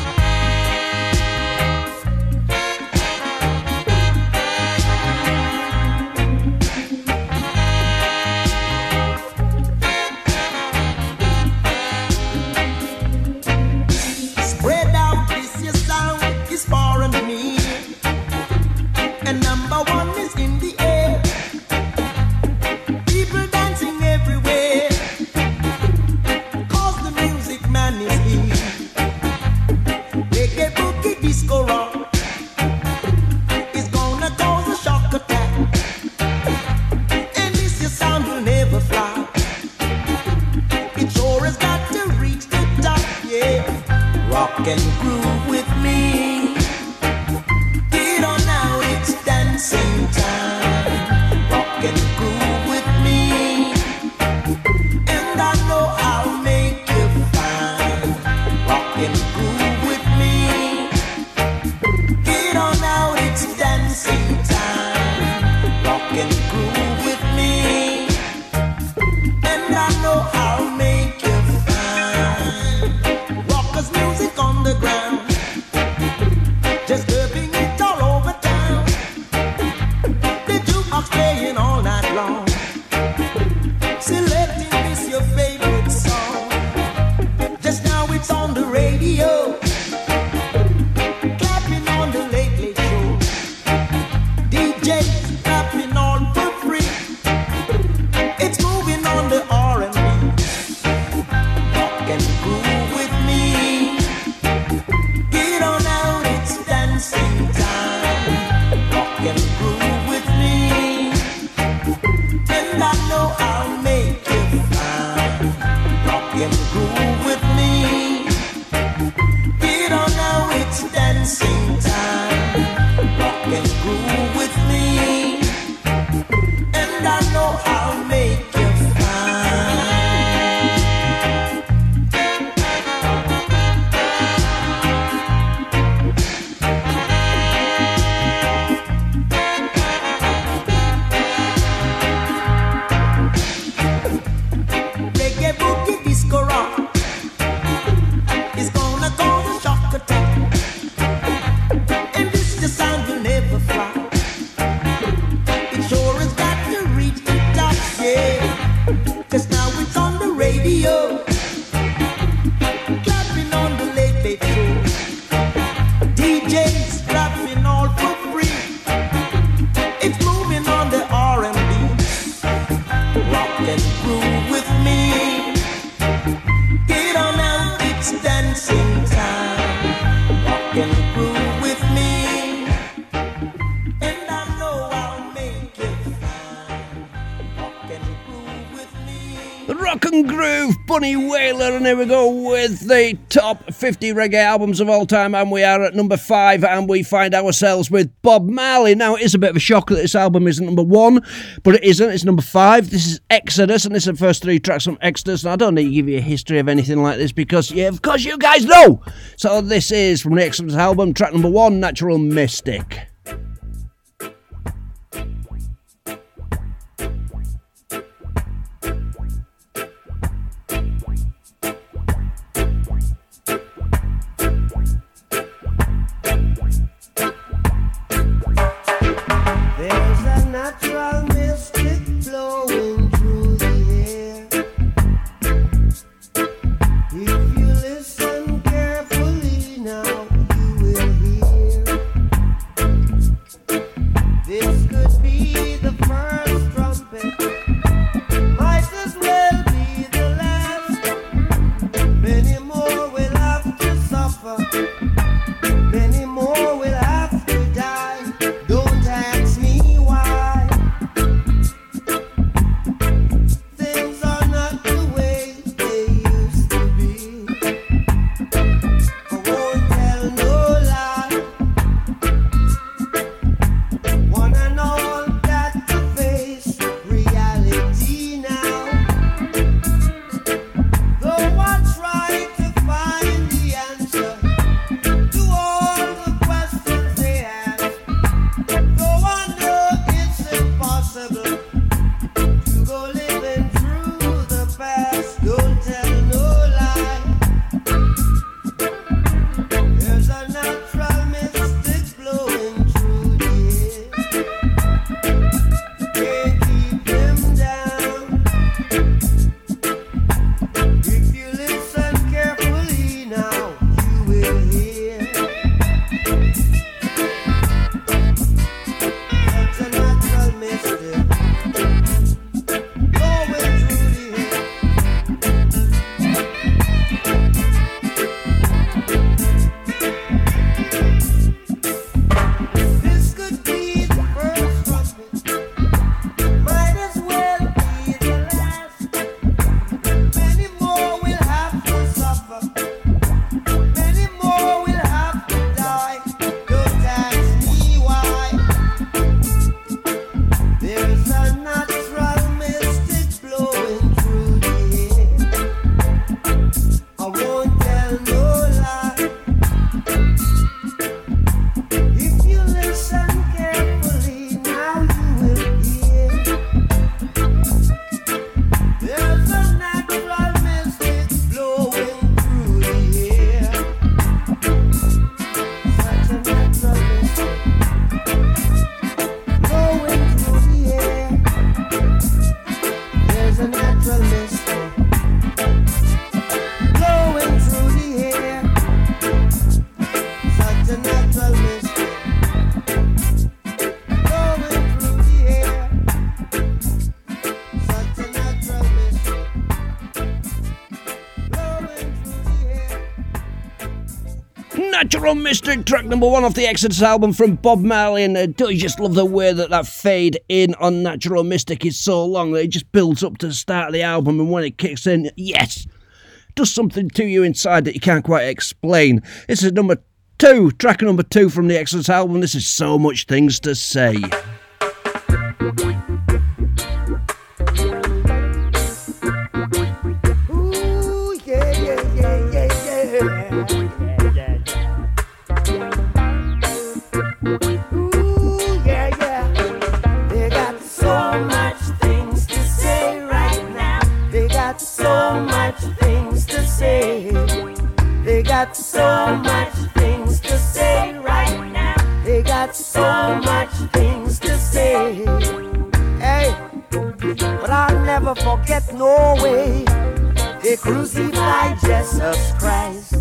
we go with the top 50 reggae albums of all time, and we are at number five, and we find ourselves with Bob Marley. Now, it is a bit of a shock that this album isn't number one, but it isn't, it's number five. This is Exodus, and this is the first three tracks from Exodus, and I don't need to give you a history of anything like this because, yeah, of course, you guys know. So, this is from the Exodus album, track number one Natural Mystic. Mystic, track number one off the Exodus album from Bob Marley. And uh, don't you just love the way that that fade in on Natural Mystic is so long that it just builds up to the start of the album, and when it kicks in, yes, does something to you inside that you can't quite explain. This is number two, track number two from the Exodus album. This is so much things to say. Got so much things to say right now. They got so much things to say. Hey, but I'll never forget no way. They crucified Jesus Christ.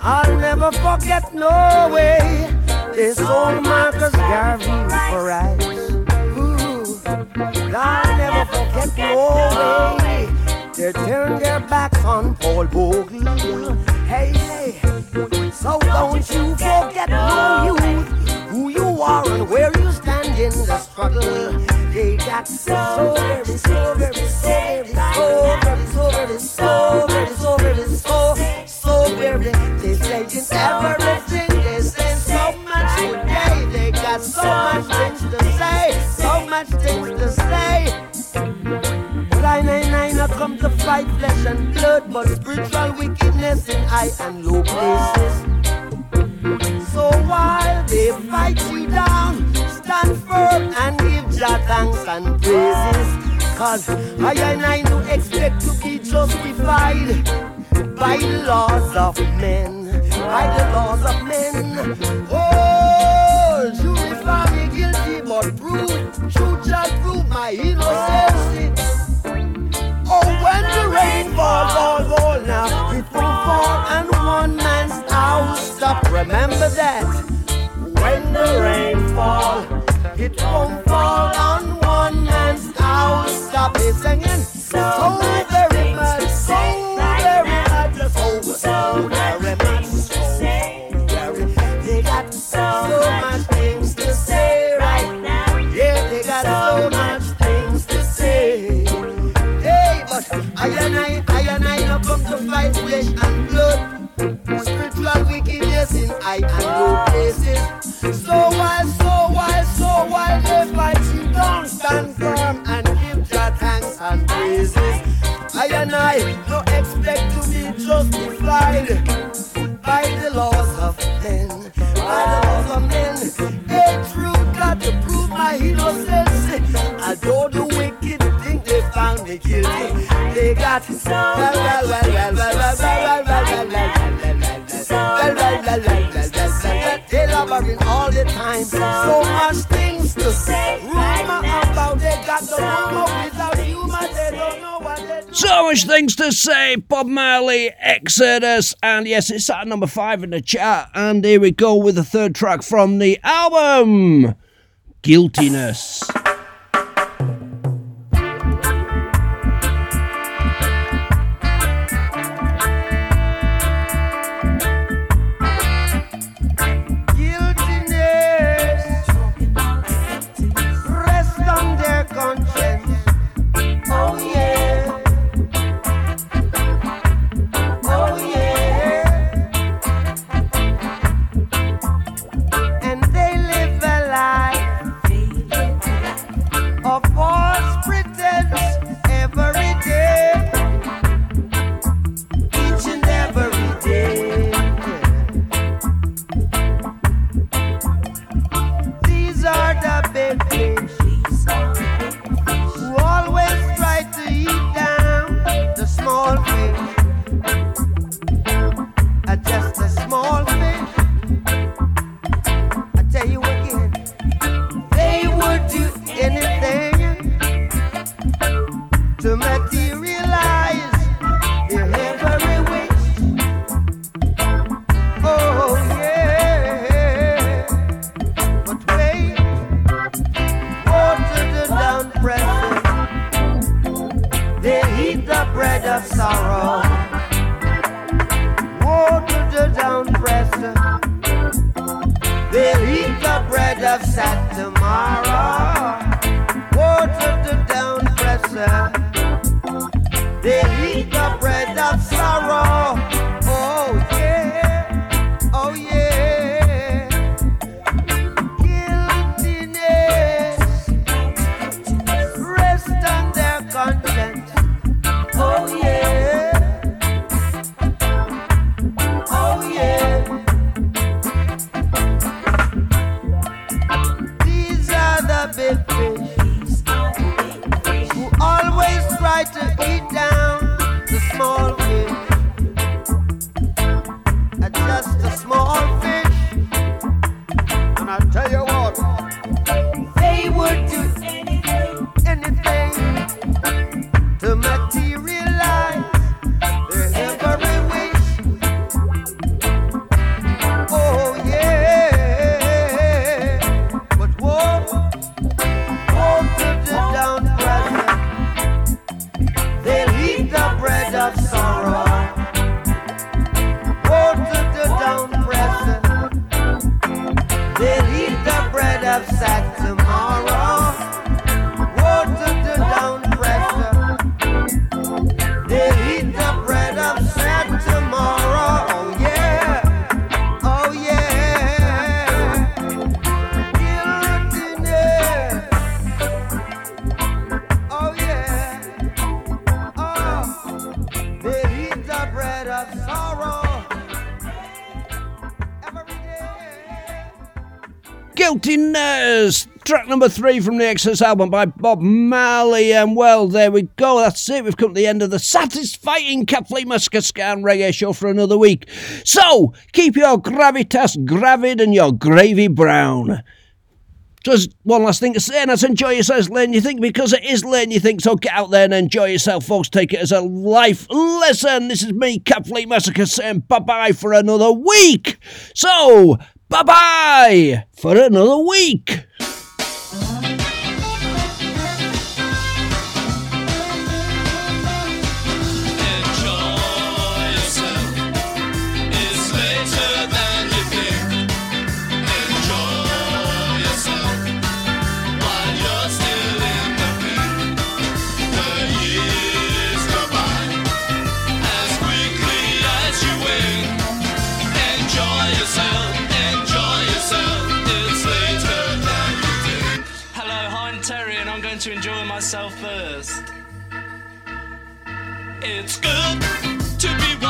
I'll never forget no way. They sold Marcus Garvey for rice. Ooh, I'll never forget no way. They turned their backs on Paul Bogle. Hey, hey, so don't you forget no youth, who you are and where you stand in the struggle. They got so very, so very, so very, so very, so very, so very, so very, so, so very. They say in everything, they say so much today. They got so much things to say, so much things to say. I nine come to fight flesh and blood, but spiritual wickedness in high and low places. So while they fight you down, stand firm and give Jah thanks and praises. Cause I and I do expect to be justified by the laws of men. By the laws of men. Oh, jury found me guilty, but prove, truth shall prove my innocence. Remember that. When the rain fall, it won't fall on one man's house stop. They singing so very innocence. Wicked they found me guilty, they got so They love all the time. So much things to say. Rumor about they got the rumor without so much things to say. Bob Marley, Exodus, and yes, it's at number five in the chat. And here we go with the third track from the album guiltiness number three from the Exodus album by Bob Marley. And well, there we go. That's it. We've come to the end of the satisfying Catflea Massacre reggae show for another week. So keep your gravitas gravid and your gravy brown. Just one last thing to say, and that's enjoy yourselves, Lane. You think because it is Lane, you think so. Get out there and enjoy yourself, folks. Take it as a life lesson. This is me, Catflea Massacre, saying bye bye for another week. So, bye bye for another week. yourself first. It's good to be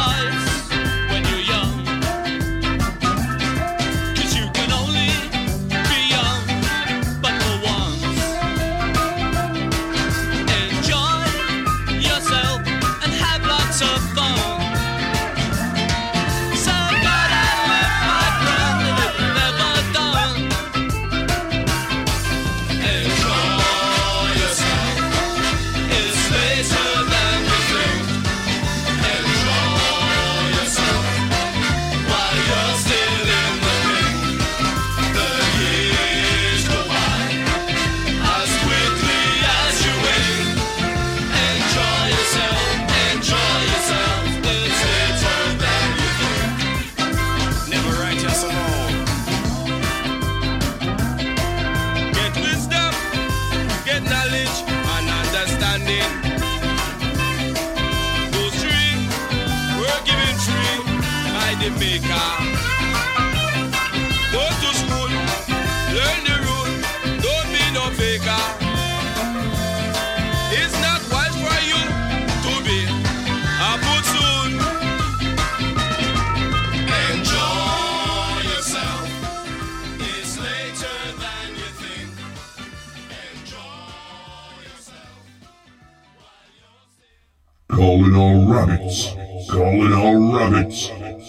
Calling all rabbits, calling all rabbits.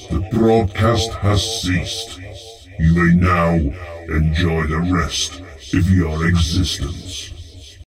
The broadcast has ceased. You may now enjoy the rest of your existence.